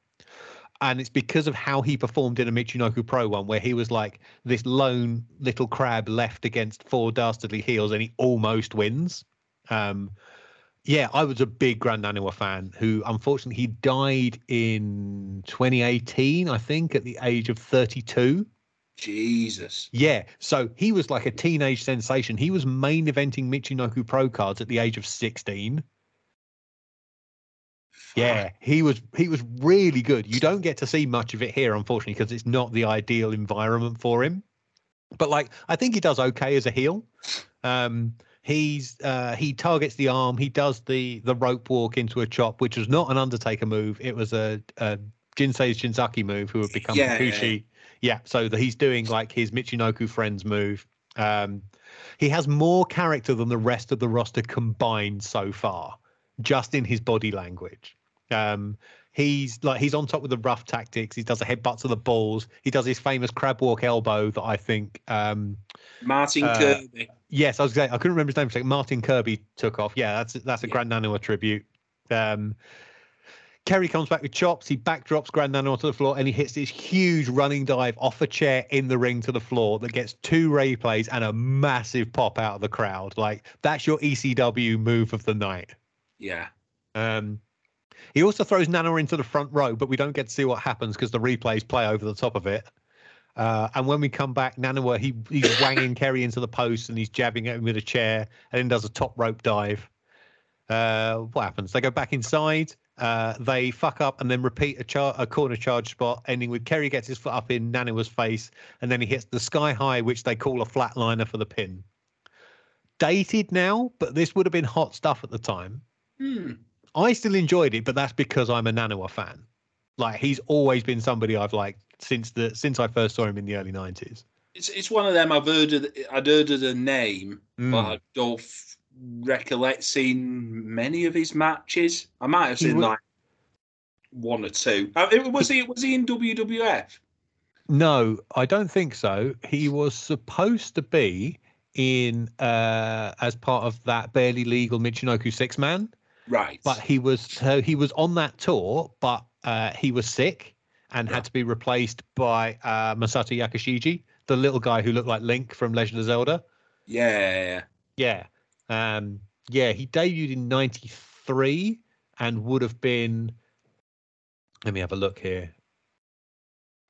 And it's because of how he performed in a Michinoku Pro one, where he was like this lone little crab left against four dastardly heels, and he almost wins. Um, yeah, I was a big Gran Naniwa fan who unfortunately he died in 2018, I think, at the age of 32. Jesus. Yeah, so he was like a teenage sensation. He was main eventing Michinoku Pro cards at the age of 16. Yeah, he was he was really good. You don't get to see much of it here, unfortunately, because it's not the ideal environment for him. But like, I think he does okay as a heel. Um, he's uh, he targets the arm. He does the the rope walk into a chop, which was not an Undertaker move. It was a, a Jinsei's Shinzaki move, who would become Yeah, yeah, Hakushi. Yeah, so that he's doing like his Michinoku friends move. Um, he has more character than the rest of the roster combined so far, just in his body language. Um, he's like he's on top with the rough tactics. He does a headbutt to the balls. He does his famous crab walk elbow that I think. Um, Martin Uh, Kirby. yes, I was saying I couldn't remember his name. for a second. Martin Kirby took off. Yeah, that's that's a Yeah. Gran Naniwa tribute. Um, Kerry comes back with chops. He backdrops Grand Nana onto the floor and he hits this huge running dive off a chair in the ring to the floor that gets two replays and a massive pop out of the crowd. Like that's your ECW move of the night. Yeah. Um, he also throws Nana into the front row, but we don't get to see what happens because the replays play over the top of it. Uh, and when we come back, Naniwa, he he's wanging Kerry into the post and he's jabbing at him with a chair and then does a top rope dive. Uh, what happens? They go back inside. Uh, they fuck up and then repeat a, char- a corner charge spot, ending with Kerry gets his foot up in Naniwa's face, and then he hits the sky high, which they call a flatliner for the pin. Dated now, but this would have been hot stuff at the time. Hmm. I still enjoyed it, but that's because I'm a Naniwa fan. Like he's always been somebody I've liked since the since I first saw him in the early nineties. It's it's one of them I've heard of. I'd heard of the name, Mm. but I don't f- recollect seeing many of his matches. I might have seen wa- like one or two. Uh, it- was he was he in WWF? No, I don't think so. He was supposed to be in uh as part of that barely legal Michinoku six man, Right. but he was so he was on that tour, but uh he was sick and Yeah. had to be replaced by uh Masato Yakushiji, the little guy who looked like Link from Legend of Zelda. yeah. Yeah. Um, yeah, he debuted in 93 and would have been. Let me have a look here.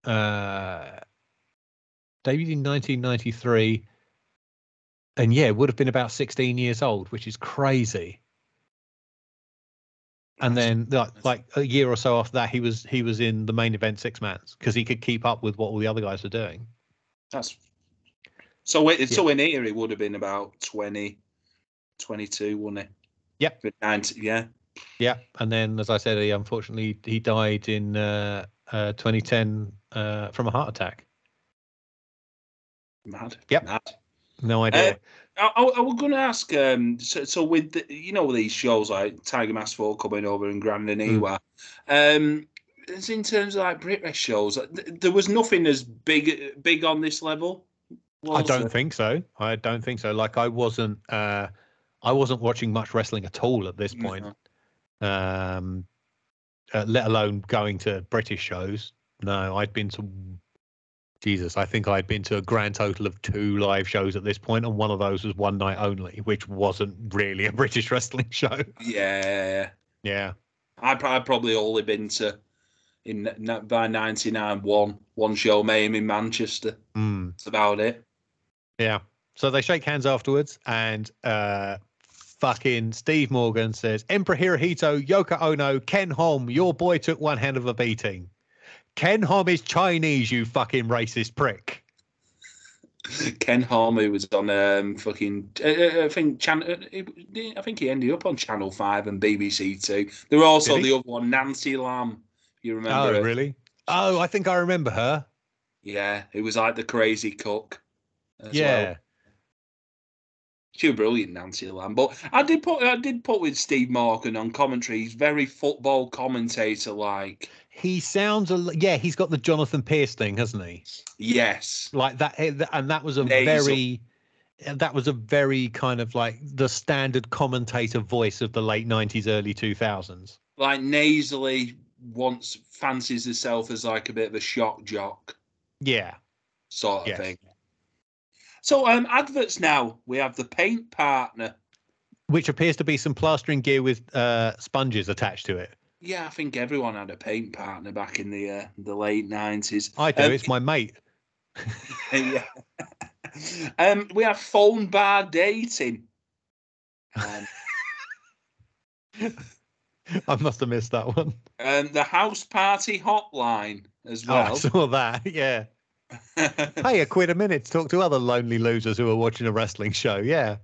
Uh, debuted in 1993. And yeah, would have been about 16 years old, which is crazy. And then, like, like a year or so after that, he was he was in the main event six mans because he could keep up with what all the other guys were doing. That's so. It, So in here, it would have been about 20, 22, wouldn't it? Yep. 90, yeah. Yeah, and then as I said, he unfortunately he died in uh, uh, 2010 uh, from a heart attack. Mad. Yep. Mad. No idea. I, I, I was going to ask. Um, so, so with the, you know these shows like Tiger Mask Four coming over and Gran Naniwa, um, as in terms of like British shows, th- there was nothing as big big on this level. I don't there? think so. I don't think so. Like I wasn't uh, I wasn't watching much wrestling at all at this point. No. Um, uh, let alone going to British shows. No, I'd been to Jesus. I think I'd been to a grand total of two live shows at this point, and one of those was one night only, which wasn't really a British wrestling show. Yeah, Yeah. I probably only been to in by one show Mayhem in Manchester. Mm. That's about it. Yeah. So they shake hands afterwards, and uh, fucking Steve Morgan says, Emperor Hirohito, Yoko Ono, Ken Hom, your boy took one hand of a beating. Ken Hom is Chinese, you fucking racist prick. Ken who was on um, fucking, uh, uh, I think, chan- uh, I think he ended up on Channel Five and BBC Two. There were also the other one, Nancy Lam. You remember? Oh, her? really? Oh, I think I remember her. Yeah, it was like the crazy cook. yeah. well. she was brilliant, Nancy Lam. But I did put, I did put with Steve Morgan on commentary. He's very football commentator like. He sounds a yeah. He's got the Jonathan Pearce thing, hasn't he? Yes, Like that, eh, and that was a Nasal. very, eh, that was a very kind of like the standard commentator voice of the late nineties, early two thousands. like nasally wants fancies herself as like a bit of a shock jock. Yeah, sort of Yes. thing. So um adverts now. We have the paint partner. which appears to be some plastering gear with uh, sponges attached to it. Yeah, I think everyone had a paint partner back in the uh, the late nineties. I do. Um, it's my mate. yeah. um, we have phone bar dating. Um, I must have missed that one. um, the house party hotline as Oh, I well. saw that. Yeah. Pay a quid a minute to talk to other lonely losers who are watching a wrestling show. Yeah.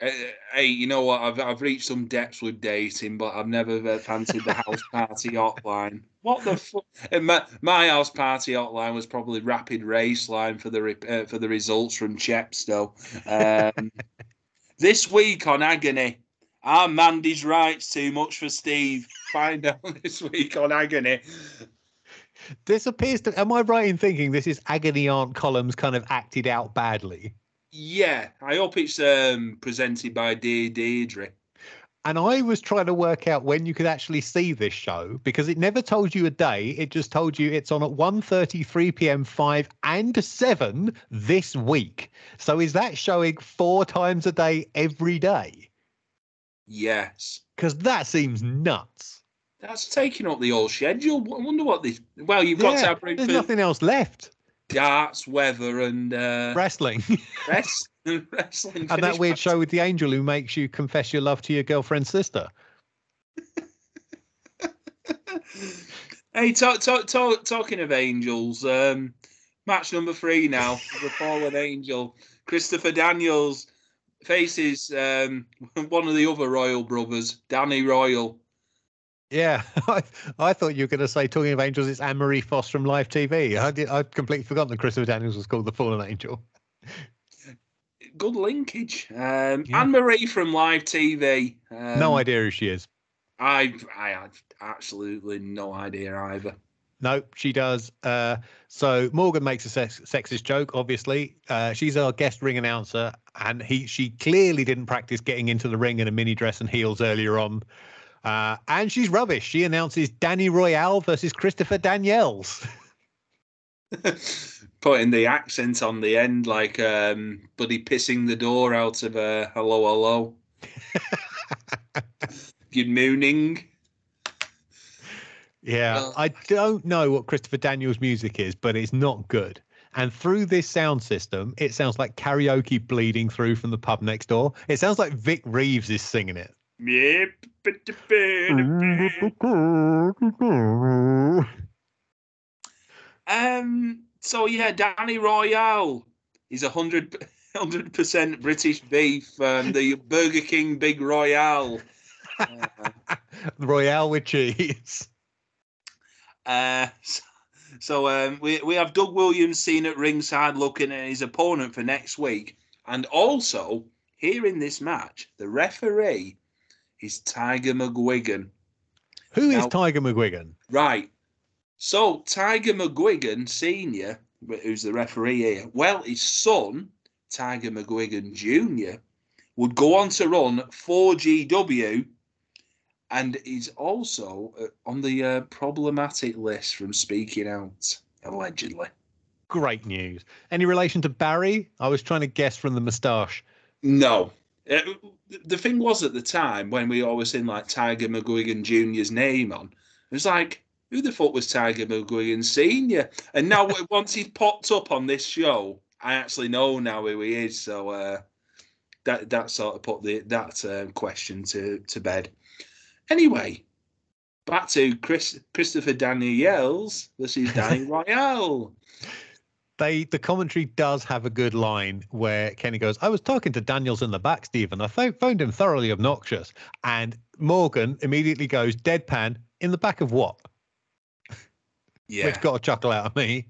Uh, hey, you know what? I've I've reached some depths with dating, but I've never uh, fancied the house party hotline. What the fuck? My, my house party hotline was probably rapid race line for the re- uh, for the results from Chepstow. Um, this week on Agony, our Mandy's rights too much for Steve. Find out this week on Agony. This appears to. Am I right in thinking this is agony aunt columns kind of acted out badly? Yeah, I hope it's um, presented by Dear Deirdre. And I was trying to work out when you could actually see this show because it never told you a day. It just told you it's on at 1.30, 3 p.m., 5 and 7 this week. So is that showing four times a day every day? Yes. Because that seems nuts. That's taking up the whole schedule. I wonder what this. Well, you've got Yeah, to have room There's for nothing else left. Darts, weather, and uh, Wrestling. rest, wrestling. and that weird show with the angel who makes you confess your love to your girlfriend's sister. Hey, talk, talk, talk, talking of angels, um, match number three now. the fallen angel, Christopher Daniels faces um, one of the other Royal brothers, Danny Royal. Yeah, I, I thought you were going to say, talking of angels, it's Anne Marie Foss from Live TV. I did, I'd completely forgotten that Christopher Daniels was called the Fallen Angel. Good linkage. Um, Yeah. Anne Marie from Live TV. Um, no idea who she is. I I had absolutely no idea either. No, she does. Uh, so Morgan makes a sex- sexist joke. Obviously, uh, she's our guest ring announcer, and he she clearly didn't practice getting into the ring in a mini dress and heels earlier on. Uh, and she's rubbish. She announces Danny Royale versus Christopher Daniels. Putting the accent on the end, like um, buddy pissing the door out of a hello, hello. Good mooning. Yeah, Well- I don't know what Christopher Daniels' music is, but it's not good. And through this sound system, it sounds like karaoke bleeding through from the pub next door. It sounds like Vic Reeves is singing it. Um. So yeah, Danny Royale. He's a hundred hundred percent British beef. Um, the Burger King Big Royale. Uh, Royale with cheese. Uh, so, so um, we we have Doug Williams seen at ringside looking at his opponent for next week, and also here in this match, the referee is Tiger McGuigan. Who is Now- Tiger McGuigan? Right. So Tiger McGuigan Senior, who's the referee here, well, his son Tiger McGuigan Junior would go on to run 4GW, and he's also uh, on the uh, problematic list from speaking out allegedly. Great news. Any relation to Barry? I was trying to guess from the moustache. No. Uh, the thing was at the time when we always seen like Tiger McGuigan Jr.'s name on, it was like, who the fuck was Tiger McGuigan Sr.? And now, once he's popped up on this show, I actually know now who he is. So uh, that that sort of put the that um, question to, to bed. Anyway, back to Chris Christopher Daniels versus Danny Royale. They the commentary does have a good line where Kenny goes, "I was talking to Daniels in the back, Stephen. I found him thoroughly obnoxious." And Morgan immediately goes, "Deadpan in the back of what?" Yeah. which got a chuckle out of me.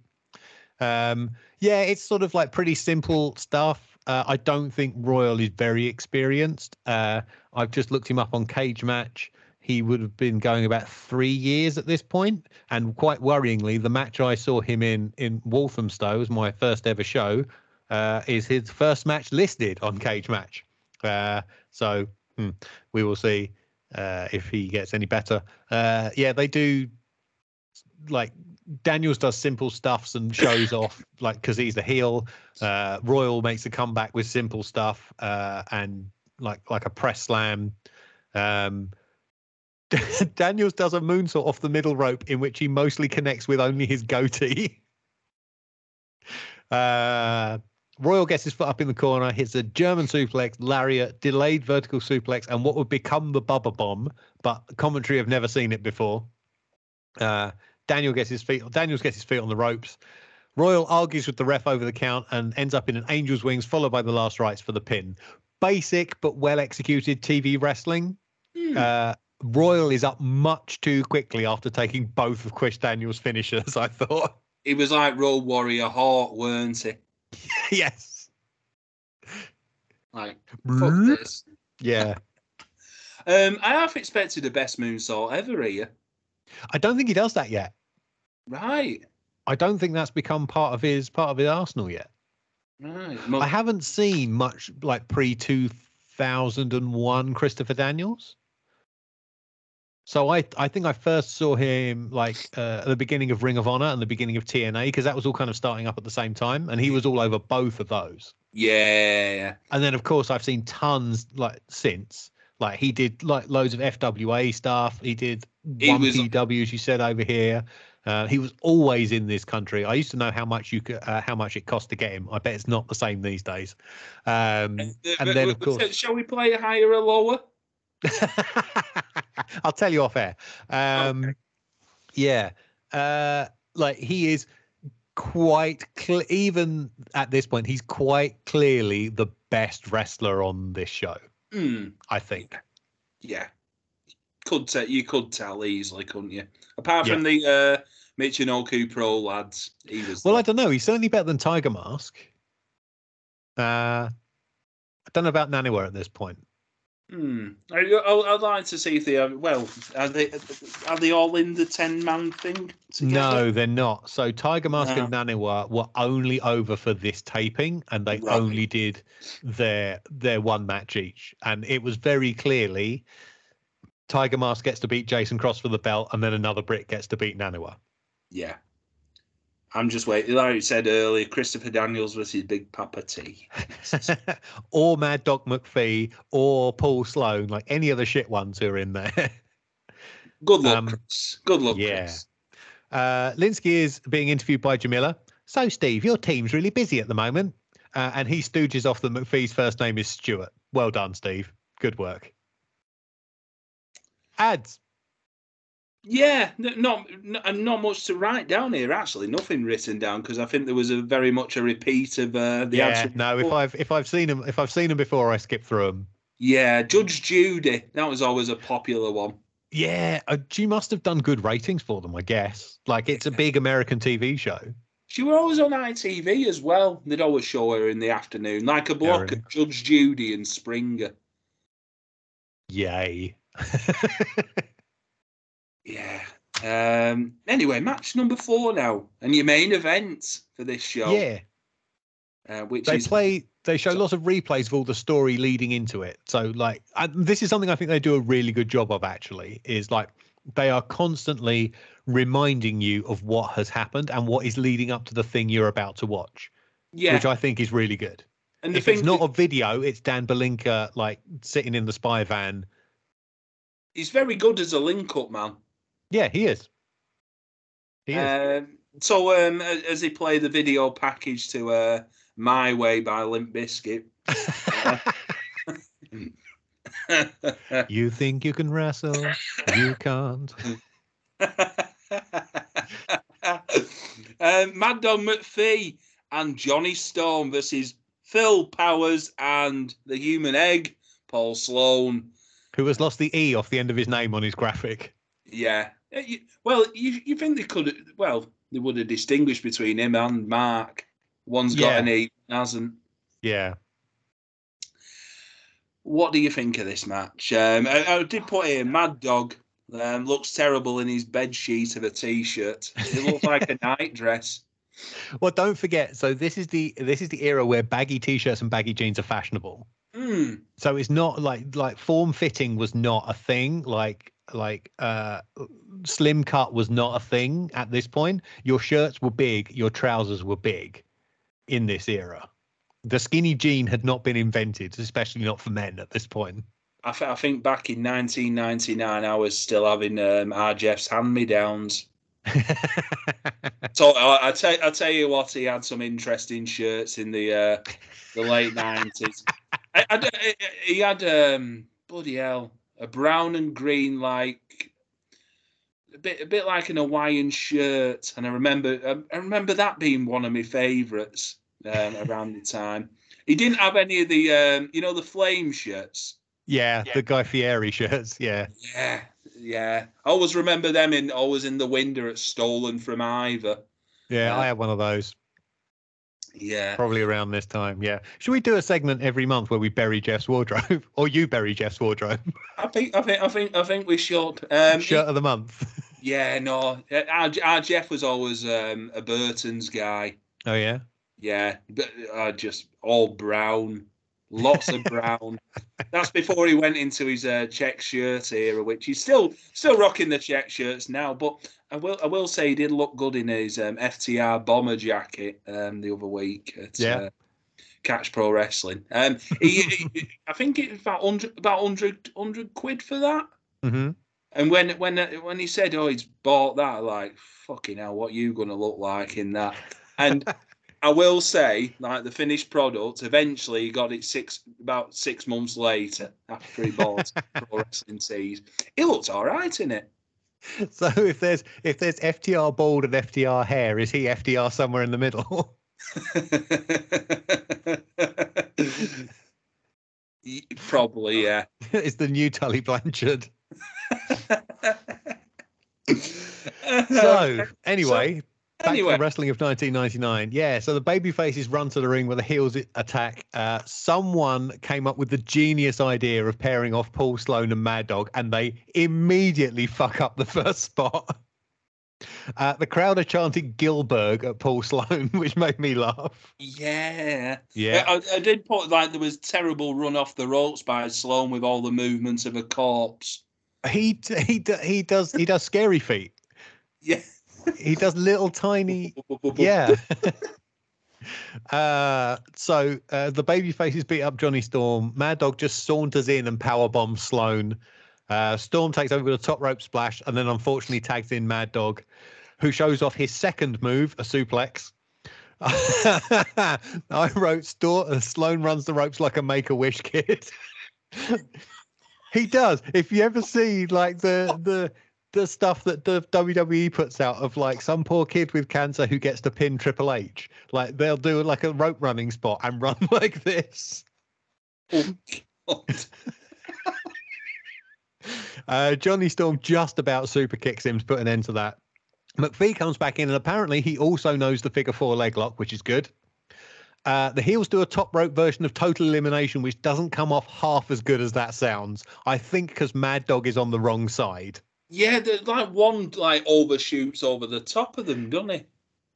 Um, yeah, it's sort of like pretty simple stuff. Uh, I don't think Royal is very experienced. Uh, I've just looked him up on Cage Match. He would have been going about three years at this point, and quite worryingly, the match I saw him in in Walthamstow was my first ever show. Uh, is his first match listed on Cage Match? Uh, so hmm, we will see uh, if he gets any better. Uh, yeah, they do like Daniels does simple stuffs and shows off like because he's the heel. Uh, Royal makes a comeback with simple stuff uh, and like like a press slam. Um, Daniels does a moonsault off the middle rope in which he mostly connects with only his goatee. Uh, Royal gets his foot up in the corner, hits a German suplex, lariat, delayed vertical suplex, and what would become the Bubba Bomb, but commentary have never seen it before. Uh, Daniel gets his feet. Daniels gets his feet on the ropes. Royal argues with the ref over the count and ends up in an angel's wings, followed by the last rites for the pin. Basic but well executed TV wrestling. Hmm. Uh, Royal is up much too quickly after taking both of Chris Daniels' finishers. I thought. He was like Road Warrior Hawk, weren't he? yes. Like, fuck this. Yeah. Um, I have expected the best moonsault ever here. I don't think he does that yet. Right, I don't think that's become part of his part of his arsenal yet. right. Mo- I haven't seen much like pre two thousand and one Christopher Daniels. So I I think I first saw him like uh, at the beginning of Ring of Honor and the beginning of TNA because that was all kind of starting up at the same time, and he was all over both of those. Yeah. And then of course I've seen tons like since. Like he did like loads of FWA stuff. He did He one was- PW, as you said over here. Uh, he was always in this country. I used to know how much you could, uh, how much it cost to get him. I bet it's not the same these days. Um, Uh, and then of course, shall we play higher or lower? I'll tell you off air. Um, Yeah, uh, like he is quite cle even at this point. He's quite clearly the best wrestler on this show. Hmm. I think. Yeah. Could tell you could tell easily, couldn't you? Apart Yeah. from the uh Michinoku Pro lads, he was Well, I don't know. He's certainly better than Tiger Mask. Uh, I don't know about Naniwa at this point. Hmm. I, I- I'd like to see if they are well. Are they are they all in the ten man thing? Together? No, they're not. So Tiger Mask No. and Naniwa were only over for this taping, and they Right. only did their their one match each, and it was very clearly Tiger Mask gets to beat Jason Cross for the belt, and then another Brit gets to beat Naniwa. Yeah. I'm just waiting. Like you said earlier, Christopher Daniels versus Big Papa T. or Mad Dog McPhee, or Paul Sloan, like any of the shit ones who are in there. Good luck, Um, Chris. Good luck, yeah. Chris. Uh, Lynskey is being interviewed by Jamila. So, Steve, your team's really busy at the moment. Uh, and he stooges off that McPhee's first name is Stuart. Well done, Steve. Good work. Ads. Yeah, not and not much to write down here. Actually, nothing written down because I think there was a very much a repeat of uh, the yeah, actual. no. If I've if I've seen them if I've seen them before, I skip through them. Yeah, Judge Judy. That was always a popular one. Yeah, uh, she must have done good ratings for them, I guess. Like it's a big American TV show. She was always on ITV as well. They'd always show her in the afternoon, like a block of Judge Judy and Springer. Yay. Yeah. Um. Anyway, match number four now, and your main event for this show. yeah. Uh, which they is play they show lots of replays of all the story leading into it so like I, this is something i think they do a really good job of actually is like they are constantly reminding you of what has happened and what is leading up to the thing you're about to watch yeah. which i think is really good and the if thing it's not that- a video it's dan berlinka like sitting in the spy van he's very good as a link-up man. Yeah he is he is Um, so um, as he played the video package to uh, "My Way" by Limp Bizkit. you think you can wrestle you can't um, Mad Dog McPhee and Johnny Storm versus Phil Powers and the Human Egg, Paul Sloan. who has lost the e off the end of his name on his graphic Yeah. You- Well, you you think they could? Well, they would have distinguished between him and Mark. One's got Yeah. an E, hasn't. yeah What do you think of this match? Um, I, I did put here Mad Dog um, looks terrible in his bed sheet of a t-shirt. It looks like a nightdress. Well, don't forget. So this is the this is the era where baggy t-shirts and baggy jeans are fashionable. Hmm. So it's not like like form fitting was not a thing. Like like uh slim cut was not a thing at this point. Your shirts were big, your trousers were big in this era. The skinny jean had not been invented, especially not for men at this point. I, th- I think back in 1999, I was still having um, RJF's hand-me-downs. So I, I tell I tell you what, he had some interesting shirts in the uh, the late nineties. I, I d- I- he had um bloody hell a brown and green like a bit a bit like an Hawaiian shirt, and I remember I, I remember that being one of my favourites um, around the time. He didn't have any of the um, you know the flame shirts. yeah, the Guy Fieri shirts. Yeah. Yeah, yeah. I always remember them in always in the window at Stolen from Ivor. Yeah, Yeah. I had one of those Yeah. probably around this time. Yeah. Should we do a segment every month where we bury Jeff's wardrobe or you bury Jeff's wardrobe? I think I think I think I think we should. Um, Shirt of the month. Yeah, no. uh, Our, our Jeff was always um, a Burton's guy. Oh yeah. Yeah, but uh, just all brown. Lots of brown. That's before he went into his uh, check shirt era, which he's still still rocking the check shirts now. But I will I will say he did look good in his um, FTR bomber jacket um, the other week at Yeah. uh, Catch Pro Wrestling. Um, he, he- I think it's about hundred about 100, 100 quid for that. hmm And when when when he said, "Oh, he's bought that," like fucking hell, what you gonna look like in that? And I will say, like the finished product, eventually he got it six about six months later after he bought Pro Wrestling Tees. It looks all right in it. So if there's if there's FTR bald and FTR hair, is he FTR somewhere in the middle? Probably, yeah. is the new Tully Blanchard? So anyway, back to anyway. the wrestling of 1999. Yeah, so the baby faces run to the ring with a heels attack. Uh, someone came up with the genius idea of pairing off Paul Sloan and Mad Dog, and they immediately fuck up the first spot. Uh, the crowd are chanting Gilbert at Paul Sloan, which made me laugh. yeah. Yeah, I, I did put like there was terrible run off the ropes by Sloan with all the movements of a corpse. he he he does he does scary feet. Yeah. He does little tiny yeah. uh, so uh, the baby faces beat up Johnny Storm. Mad Dog just saunters in and power bombs Sloan. Uh, Storm takes over the top rope splash and then unfortunately tags in Mad Dog, who shows off his second move, a suplex. I wrote Storm, uh, Sloan runs the ropes like a make a wish kid. he does. If you ever see like the the the stuff that the WWE puts out of like some poor kid with cancer who gets to pin Triple H, like they'll do like a rope running spot and run like this. Oh, Uh, Johnny Storm just about super kicks him to put an end to that. McPhee comes back in, and apparently he also knows the figure four leg lock, which is good. Uh, the heels do a top rope version of total elimination, which doesn't come off half as good as that sounds. I think because Mad Dog is on the wrong side. Yeah, there's like one like overshoots over the top of them, doesn't he?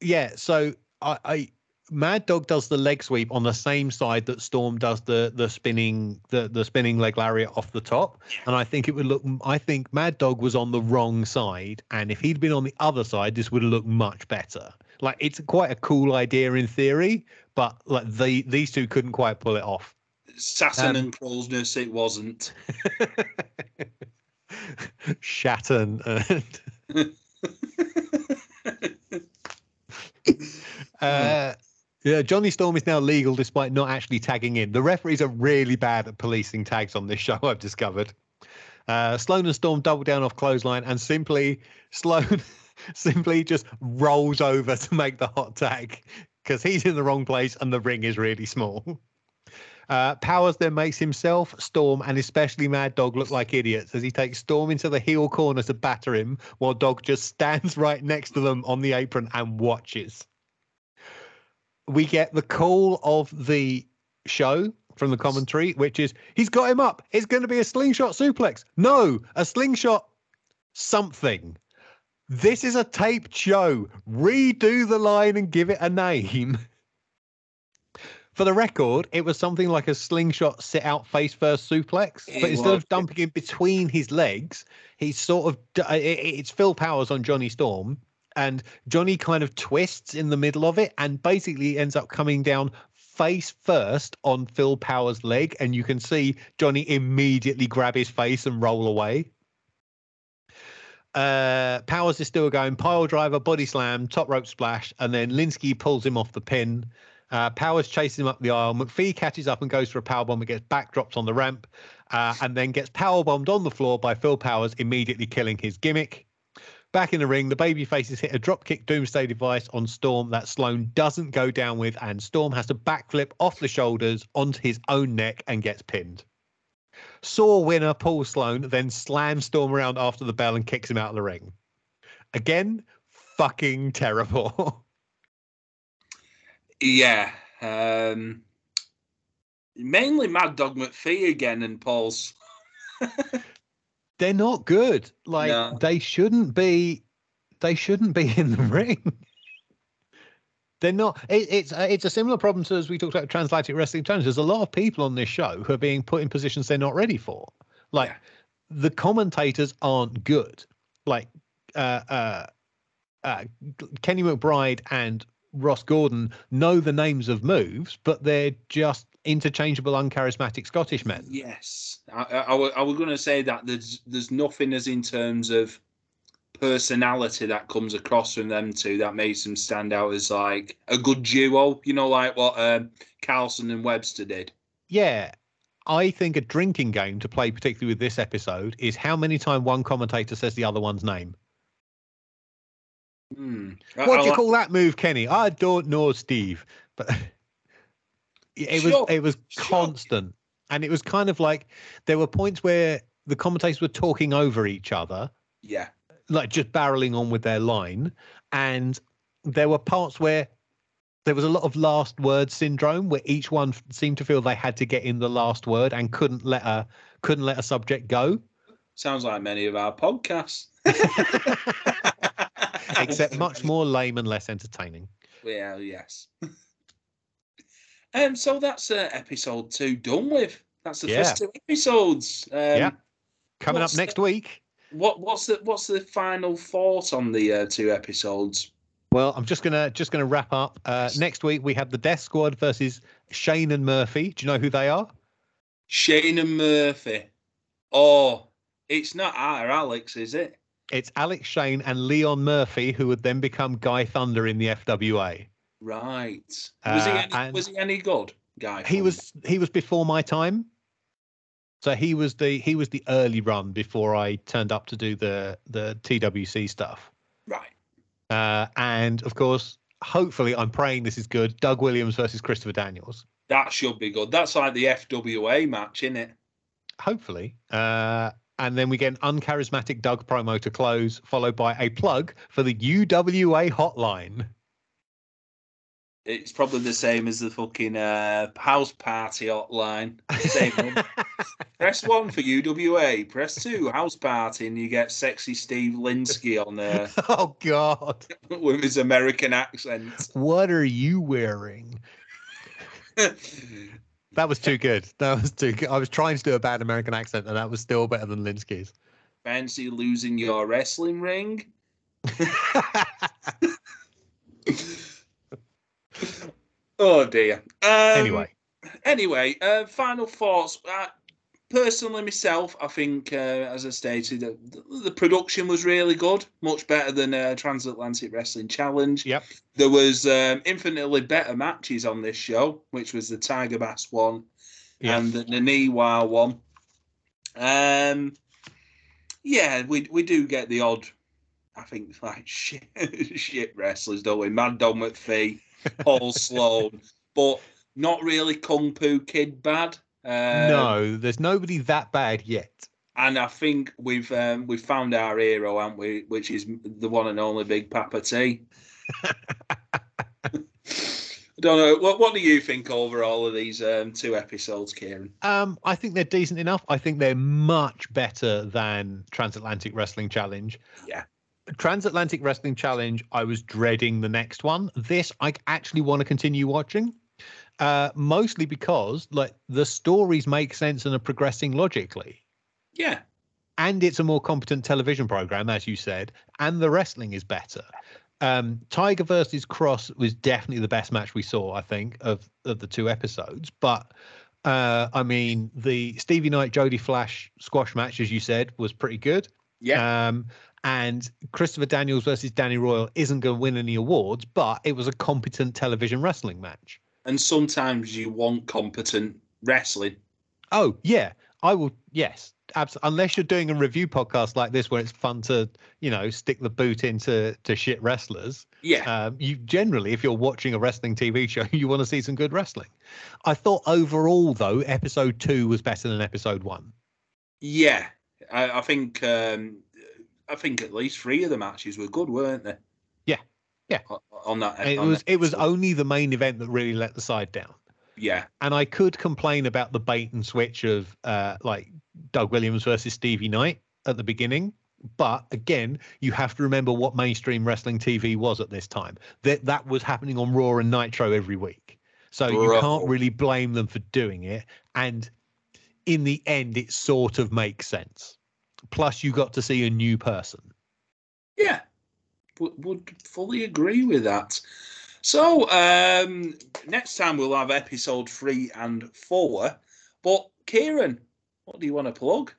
Yeah, so I, I Mad Dog does the leg sweep on the same side that Storm does the the spinning the the spinning leg lariat off the top, and I think it would look. I think Mad Dog was on the wrong side, and if he'd been on the other side, this would have looked much better. Like it's quite a cool idea in theory, but like the these two couldn't quite pull it off. Saturn Um, and Kronus, it wasn't. Shatton and Uh, yeah, Johnny Storm is now legal despite not actually tagging in. The referees are really bad at policing tags on this show, I've discovered. Uh, Sloan and Storm double down off clothesline and simply Sloan simply just rolls over to make the hot tag because he's in the wrong place and the ring is really small. Uh, Powers then makes himself, Storm, and especially Mad Dog look like idiots as he takes Storm into the heel corner to batter him while Dog just stands right next to them on the apron and watches. We get the call of the show from the commentary, which is he's got him up. It's going to be a slingshot suplex. No, a slingshot something. This is a taped show. Redo the line and give it a name. For the record, it was something like a slingshot sit out face first suplex, but It instead was, of dumping him between his legs, he's sort of it's Phil Powers on Johnny Storm, and Johnny kind of twists in the middle of it and basically ends up coming down face first on Phil Powers' leg, and you can see Johnny immediately grab his face and roll away. Uh, Powers is still going pile driver, body slam, top rope splash, and then Lynskey pulls him off the pin. Uh, Powers chases him up the aisle. McPhee catches up and goes for a power bomb and gets backdropped on the ramp, uh, and then gets power bombed on the floor by Phil Powers, immediately killing his gimmick. Back in the ring, the baby faces hit a dropkick doomsday device on Storm that Sloan doesn't go down with, and Storm has to backflip off the shoulders onto his own neck and gets pinned. Saw winner Paul Sloan then slams Storm around after the bell and kicks him out of the ring. Again, fucking terrible. Yeah. Um, mainly Mad Dog McPhee again and Paul's. They're not good. Like No. they shouldn't be. They shouldn't be in the ring. They're not. It, it's uh, it's a similar problem to as we talked about Transatlantic Wrestling Challenge. There's a lot of people on this show who are being put in positions they're not ready for. Like Yeah. the commentators aren't good. Like uh, uh, uh, Kenny McBride and Ross Gordon know the names of moves, but they're just interchangeable, uncharismatic Scottish men. Yes, I, I, I, was going to say that there's there's nothing as in terms of personality that comes across from them two that makes them stand out as like a good duo. You know, like what um, Carlson and Webster did. Yeah. I think a drinking game to play, particularly with this episode, is how many times one commentator says the other one's name. Hmm. I- What I do you like- call that move, Kenny? I don't know, Steve. But it was it was constant, and it was kind of like there were points where the commentators were talking over each other, Yeah, like just barreling on with their line, and there were parts where there was a lot of last word syndrome, where each one seemed to feel they had to get in the last word and couldn't let a couldn't let a subject go. sounds like many of our podcasts. except much more lame and less entertaining. Well, yes. um, so that's uh, episode two done with. That's the Yeah. first two episodes. Um, Yeah. Coming up next the- week. What what's the what's the final thought on the uh, two episodes? Well, I'm just gonna just gonna wrap up. Uh, next week we have the Death Squad versus Shane and Murphy. Do you know who they are? Shane and Murphy. Oh, it's not our Alex, is it? It's Alex Shane and Leon Murphy, who would then become Guy Thunder in the FWA. Right. Was he Uh, any, was he any good, guy? He was he was before my time. So he was the he was the early run before I turned up to do the the TWC stuff. right. Uh, and of course, hopefully, I'm praying this is good. Doug Williams versus Christopher Daniels. That should be good. That's like the FWA match, isn't it? hopefully. Uh, and then we get an uncharismatic Doug promo to close, followed by a plug for the UWA hotline. It's probably the same as the fucking uh, house party hotline. Same one. Press one for UWA. Press two house party, and you get sexy Steve Lynskey on there oh God, with his American accent. what are you wearing? That was too good. That was too good. I was trying to do a bad American accent, and that was still better than Lynskey's. Fancy losing your wrestling ring? oh dear. Um, anyway, anyway, uh, final thoughts. Uh, personally, myself, I think, uh, as I stated, the, the production was really good, much better than uh, Transatlantic Wrestling Challenge. Yep. There was um, infinitely better matches on this show, which was the Tiger Bass one yeah, and the Naniwa one. Um, yeah, we we do get the odd. I think like shit, shit wrestlers, don't we? Mad Dog McPhee, Paul Sloan, but not really Kung Fu Kid bad. Um, no, there's nobody that bad yet. and I think we've um, we've found our hero, haven't we? Which is the one and only Big Papa T. I don't know. What what do you think overall of these um, two episodes, Kieran? Um, I think they're decent enough. I think they're much better than Transatlantic Wrestling Challenge. Yeah. Transatlantic Wrestling Challenge, I was dreading the next one. This, I actually want to continue watching, uh, mostly because like the stories make sense and are progressing logically, Yeah, and it's a more competent television program, as you said, and the wrestling is better. Um, Tiger versus Cross was definitely the best match we saw, I think, of of the two episodes. But uh, I mean, the Stevie Knight Jody Flash squash match, as you said, was pretty good. yeah. Um, and Christopher Daniels versus Danny Royal isn't going to win any awards, but it was a competent television wrestling match. And sometimes you want competent wrestling. Oh yeah, I will. Yes, absolutely. Unless you're doing a review podcast like this, where it's fun to, you know, stick the boot into to shit wrestlers. Yeah, Um, you generally, if you're watching a wrestling TV show, you want to see some good wrestling. I thought overall, though, episode two was better than episode one. yeah. I, I think um, I think at least three of the matches were good, weren't they? Yeah, On that, It was that it was only the main event that really let the side down. yeah, And I could complain about the bait and switch of uh, like Doug Williams versus Stevie Knight at the beginning. But again, you have to remember what mainstream wrestling TV was at this time. That that was happening on Raw and Nitro every week. So Bro. you can't really blame them for doing it. And in the end, it sort of makes sense. Plus, you got to see a new person. Yeah, would fully agree with that. So um, next time we'll have episode three and four. But Kieran, what do you want to plug?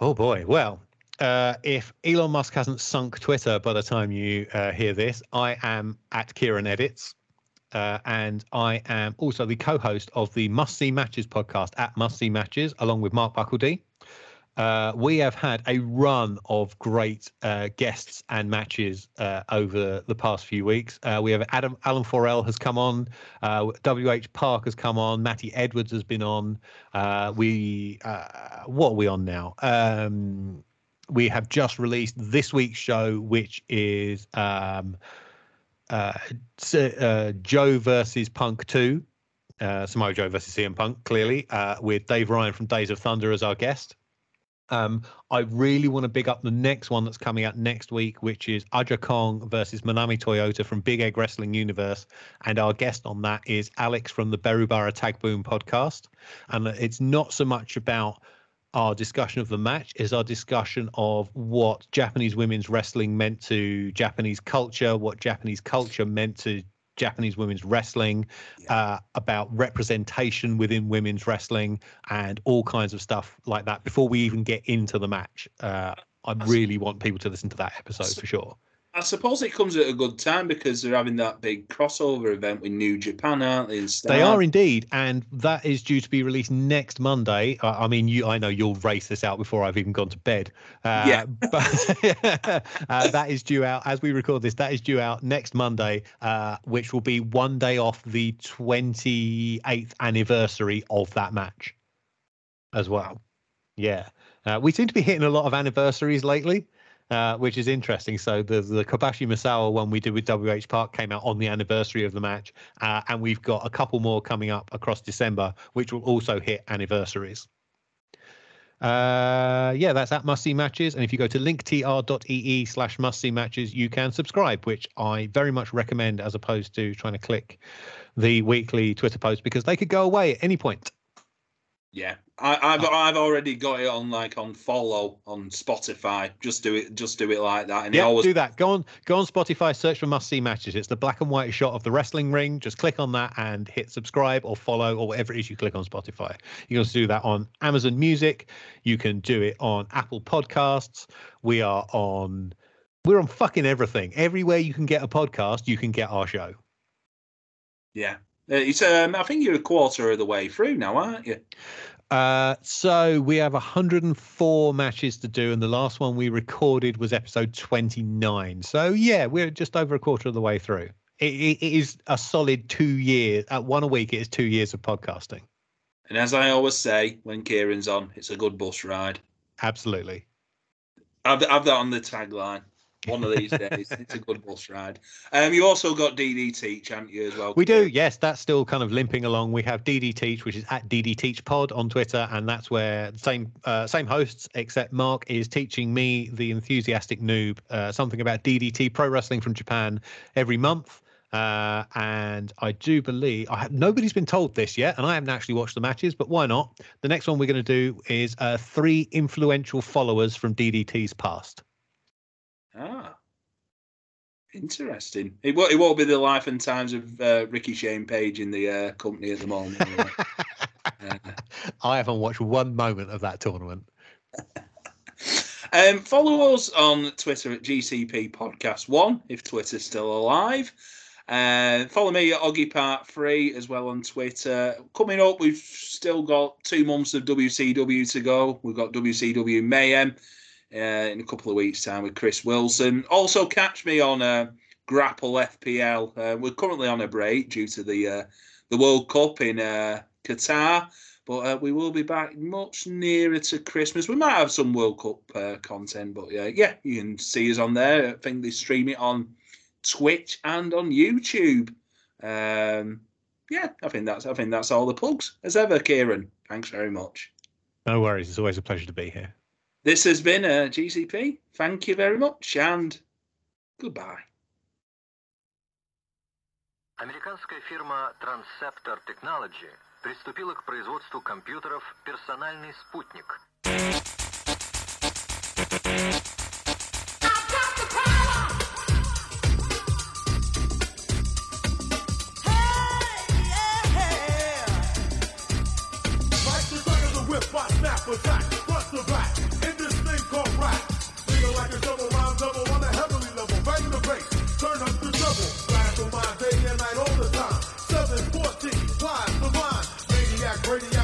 Oh boy, well, uh, if Elon Musk hasn't sunk Twitter by the time you uh, hear this, I am at Kieran Edits. Uh, and I am also the co-host of the Must See Matches podcast at Must See Matches, along with Mark Buckledy. Uh, we have had a run of great uh, guests and matches uh, over the past few weeks. Uh, we have Adam Alan Forel has come on, WH Park has come on, Matty Edwards has been on. Uh, we uh, what are we on now? Um, we have just released this week's show, which is um, Joe versus Punk Two. Samoa Joe versus CM Punk, clearly, with Dave Ryan from Days of Thunder as our guest. Um, I really want to big up the next one that's coming out next week, which is Aja Kong versus Manami Toyota from Big Egg Wrestling Universe. And our guest on that is Alex from the Berubara Tag Boom podcast. And it's not so much about our discussion of the match is our discussion of what Japanese women's wrestling meant to Japanese culture, what Japanese culture meant to Japanese women's wrestling, yeah. uh, about representation within women's wrestling, and all kinds of stuff like that. Before we even get into the match, uh, I really want people to listen to that episode for sure. I suppose it comes at a good time because they're having that big crossover event with New Japan, aren't they? They are indeed, and that is due to be released next Monday. Uh, I mean, you, I know you'll race this out before I've even gone to bed. Uh, yeah, but uh, that is due out as we record this. That is due out next Monday, uh, which will be one day off the 28th anniversary of that match, as well. Yeah, uh, we seem to be hitting a lot of anniversaries lately. Uh, which is interesting. So the the Kobashi Misawa one we did with WH Park came out on the anniversary of the match, uh, and we've got a couple more coming up across December, which will also hit anniversaries. Uh, yeah, that's at Must See Matches. And if you go to linktr.ee slash Must See Matches, you can subscribe, which I very much recommend as opposed to trying to click the weekly Twitter post because they could go away at any point. Yeah, I, have oh. I've already got it on like on follow on Spotify. Just do it, just do it like that. And yeah, always... do that. Go on, go on Spotify. Search for must see matches. It's the black and white shot of the wrestling ring. Just click on that and hit subscribe or follow or whatever it is you click on Spotify. You can also do that on Amazon Music. You can do it on Apple Podcasts. We are on. We're on fucking everything. Everywhere you can get a podcast, you can get our show. Yeah, uh, it's um, I think you're a quarter of the way through now, aren't you? Uh, so we have 104 matches to do, and the last one we recorded was episode 29. So yeah, we're just over a quarter of the way through. it, it is a solid two years. At one a week, it is two years of podcasting. And as I always say, when Kieran's on, it's a good bus ride. Absolutely. I've, have that on the tagline one of these days. it's a good bus ride. Um, you also got DD Teach, haven't you, as well? We do, yes. That's still kind of limping along. We have DD Teach, which is at DD Teach Pod on Twitter, and that's where same uh, same hosts, except Mark is teaching me, the enthusiastic noob, uh, something about DDT Pro Wrestling from Japan every month. Uh, and I do believe I have nobody's been told this yet, and I haven't actually watched the matches, but why not? The next one we're going to do is uh, three influential followers from DDT's past. Ah, interesting. It won't, it won't be the life and times of uh, Ricky Shane Page in the uh, company at the moment. uh, I haven't watched one moment of that tournament. um, follow us on Twitter at GCP Podcast One if Twitter's still alive. Uh, follow me at Oggy Part 3 as well on Twitter. Coming up, we've still got two months of WCW to go. We've got WCW Mayhem in a couple of weeks' time with Chris Wilson. Also, catch me on uh, Grapple FPL. Uh, we're currently on a break due to the uh, the World Cup in uh, Qatar, but uh, we will be back much nearer to Christmas. We might have some World Cup content, but yeah, yeah, you can see us on there. I think they stream it on Twitch and on YouTube. Um, yeah, I think that's I think that's all the plugs as ever, Kieran. Thanks very much. No worries. It's always a pleasure to be here. this has been a GCP. Thank you very much and goodbye. Американская фирма Transceptor Technology приступила к производству компьютеров «Персональный спутник». attack, front to Blast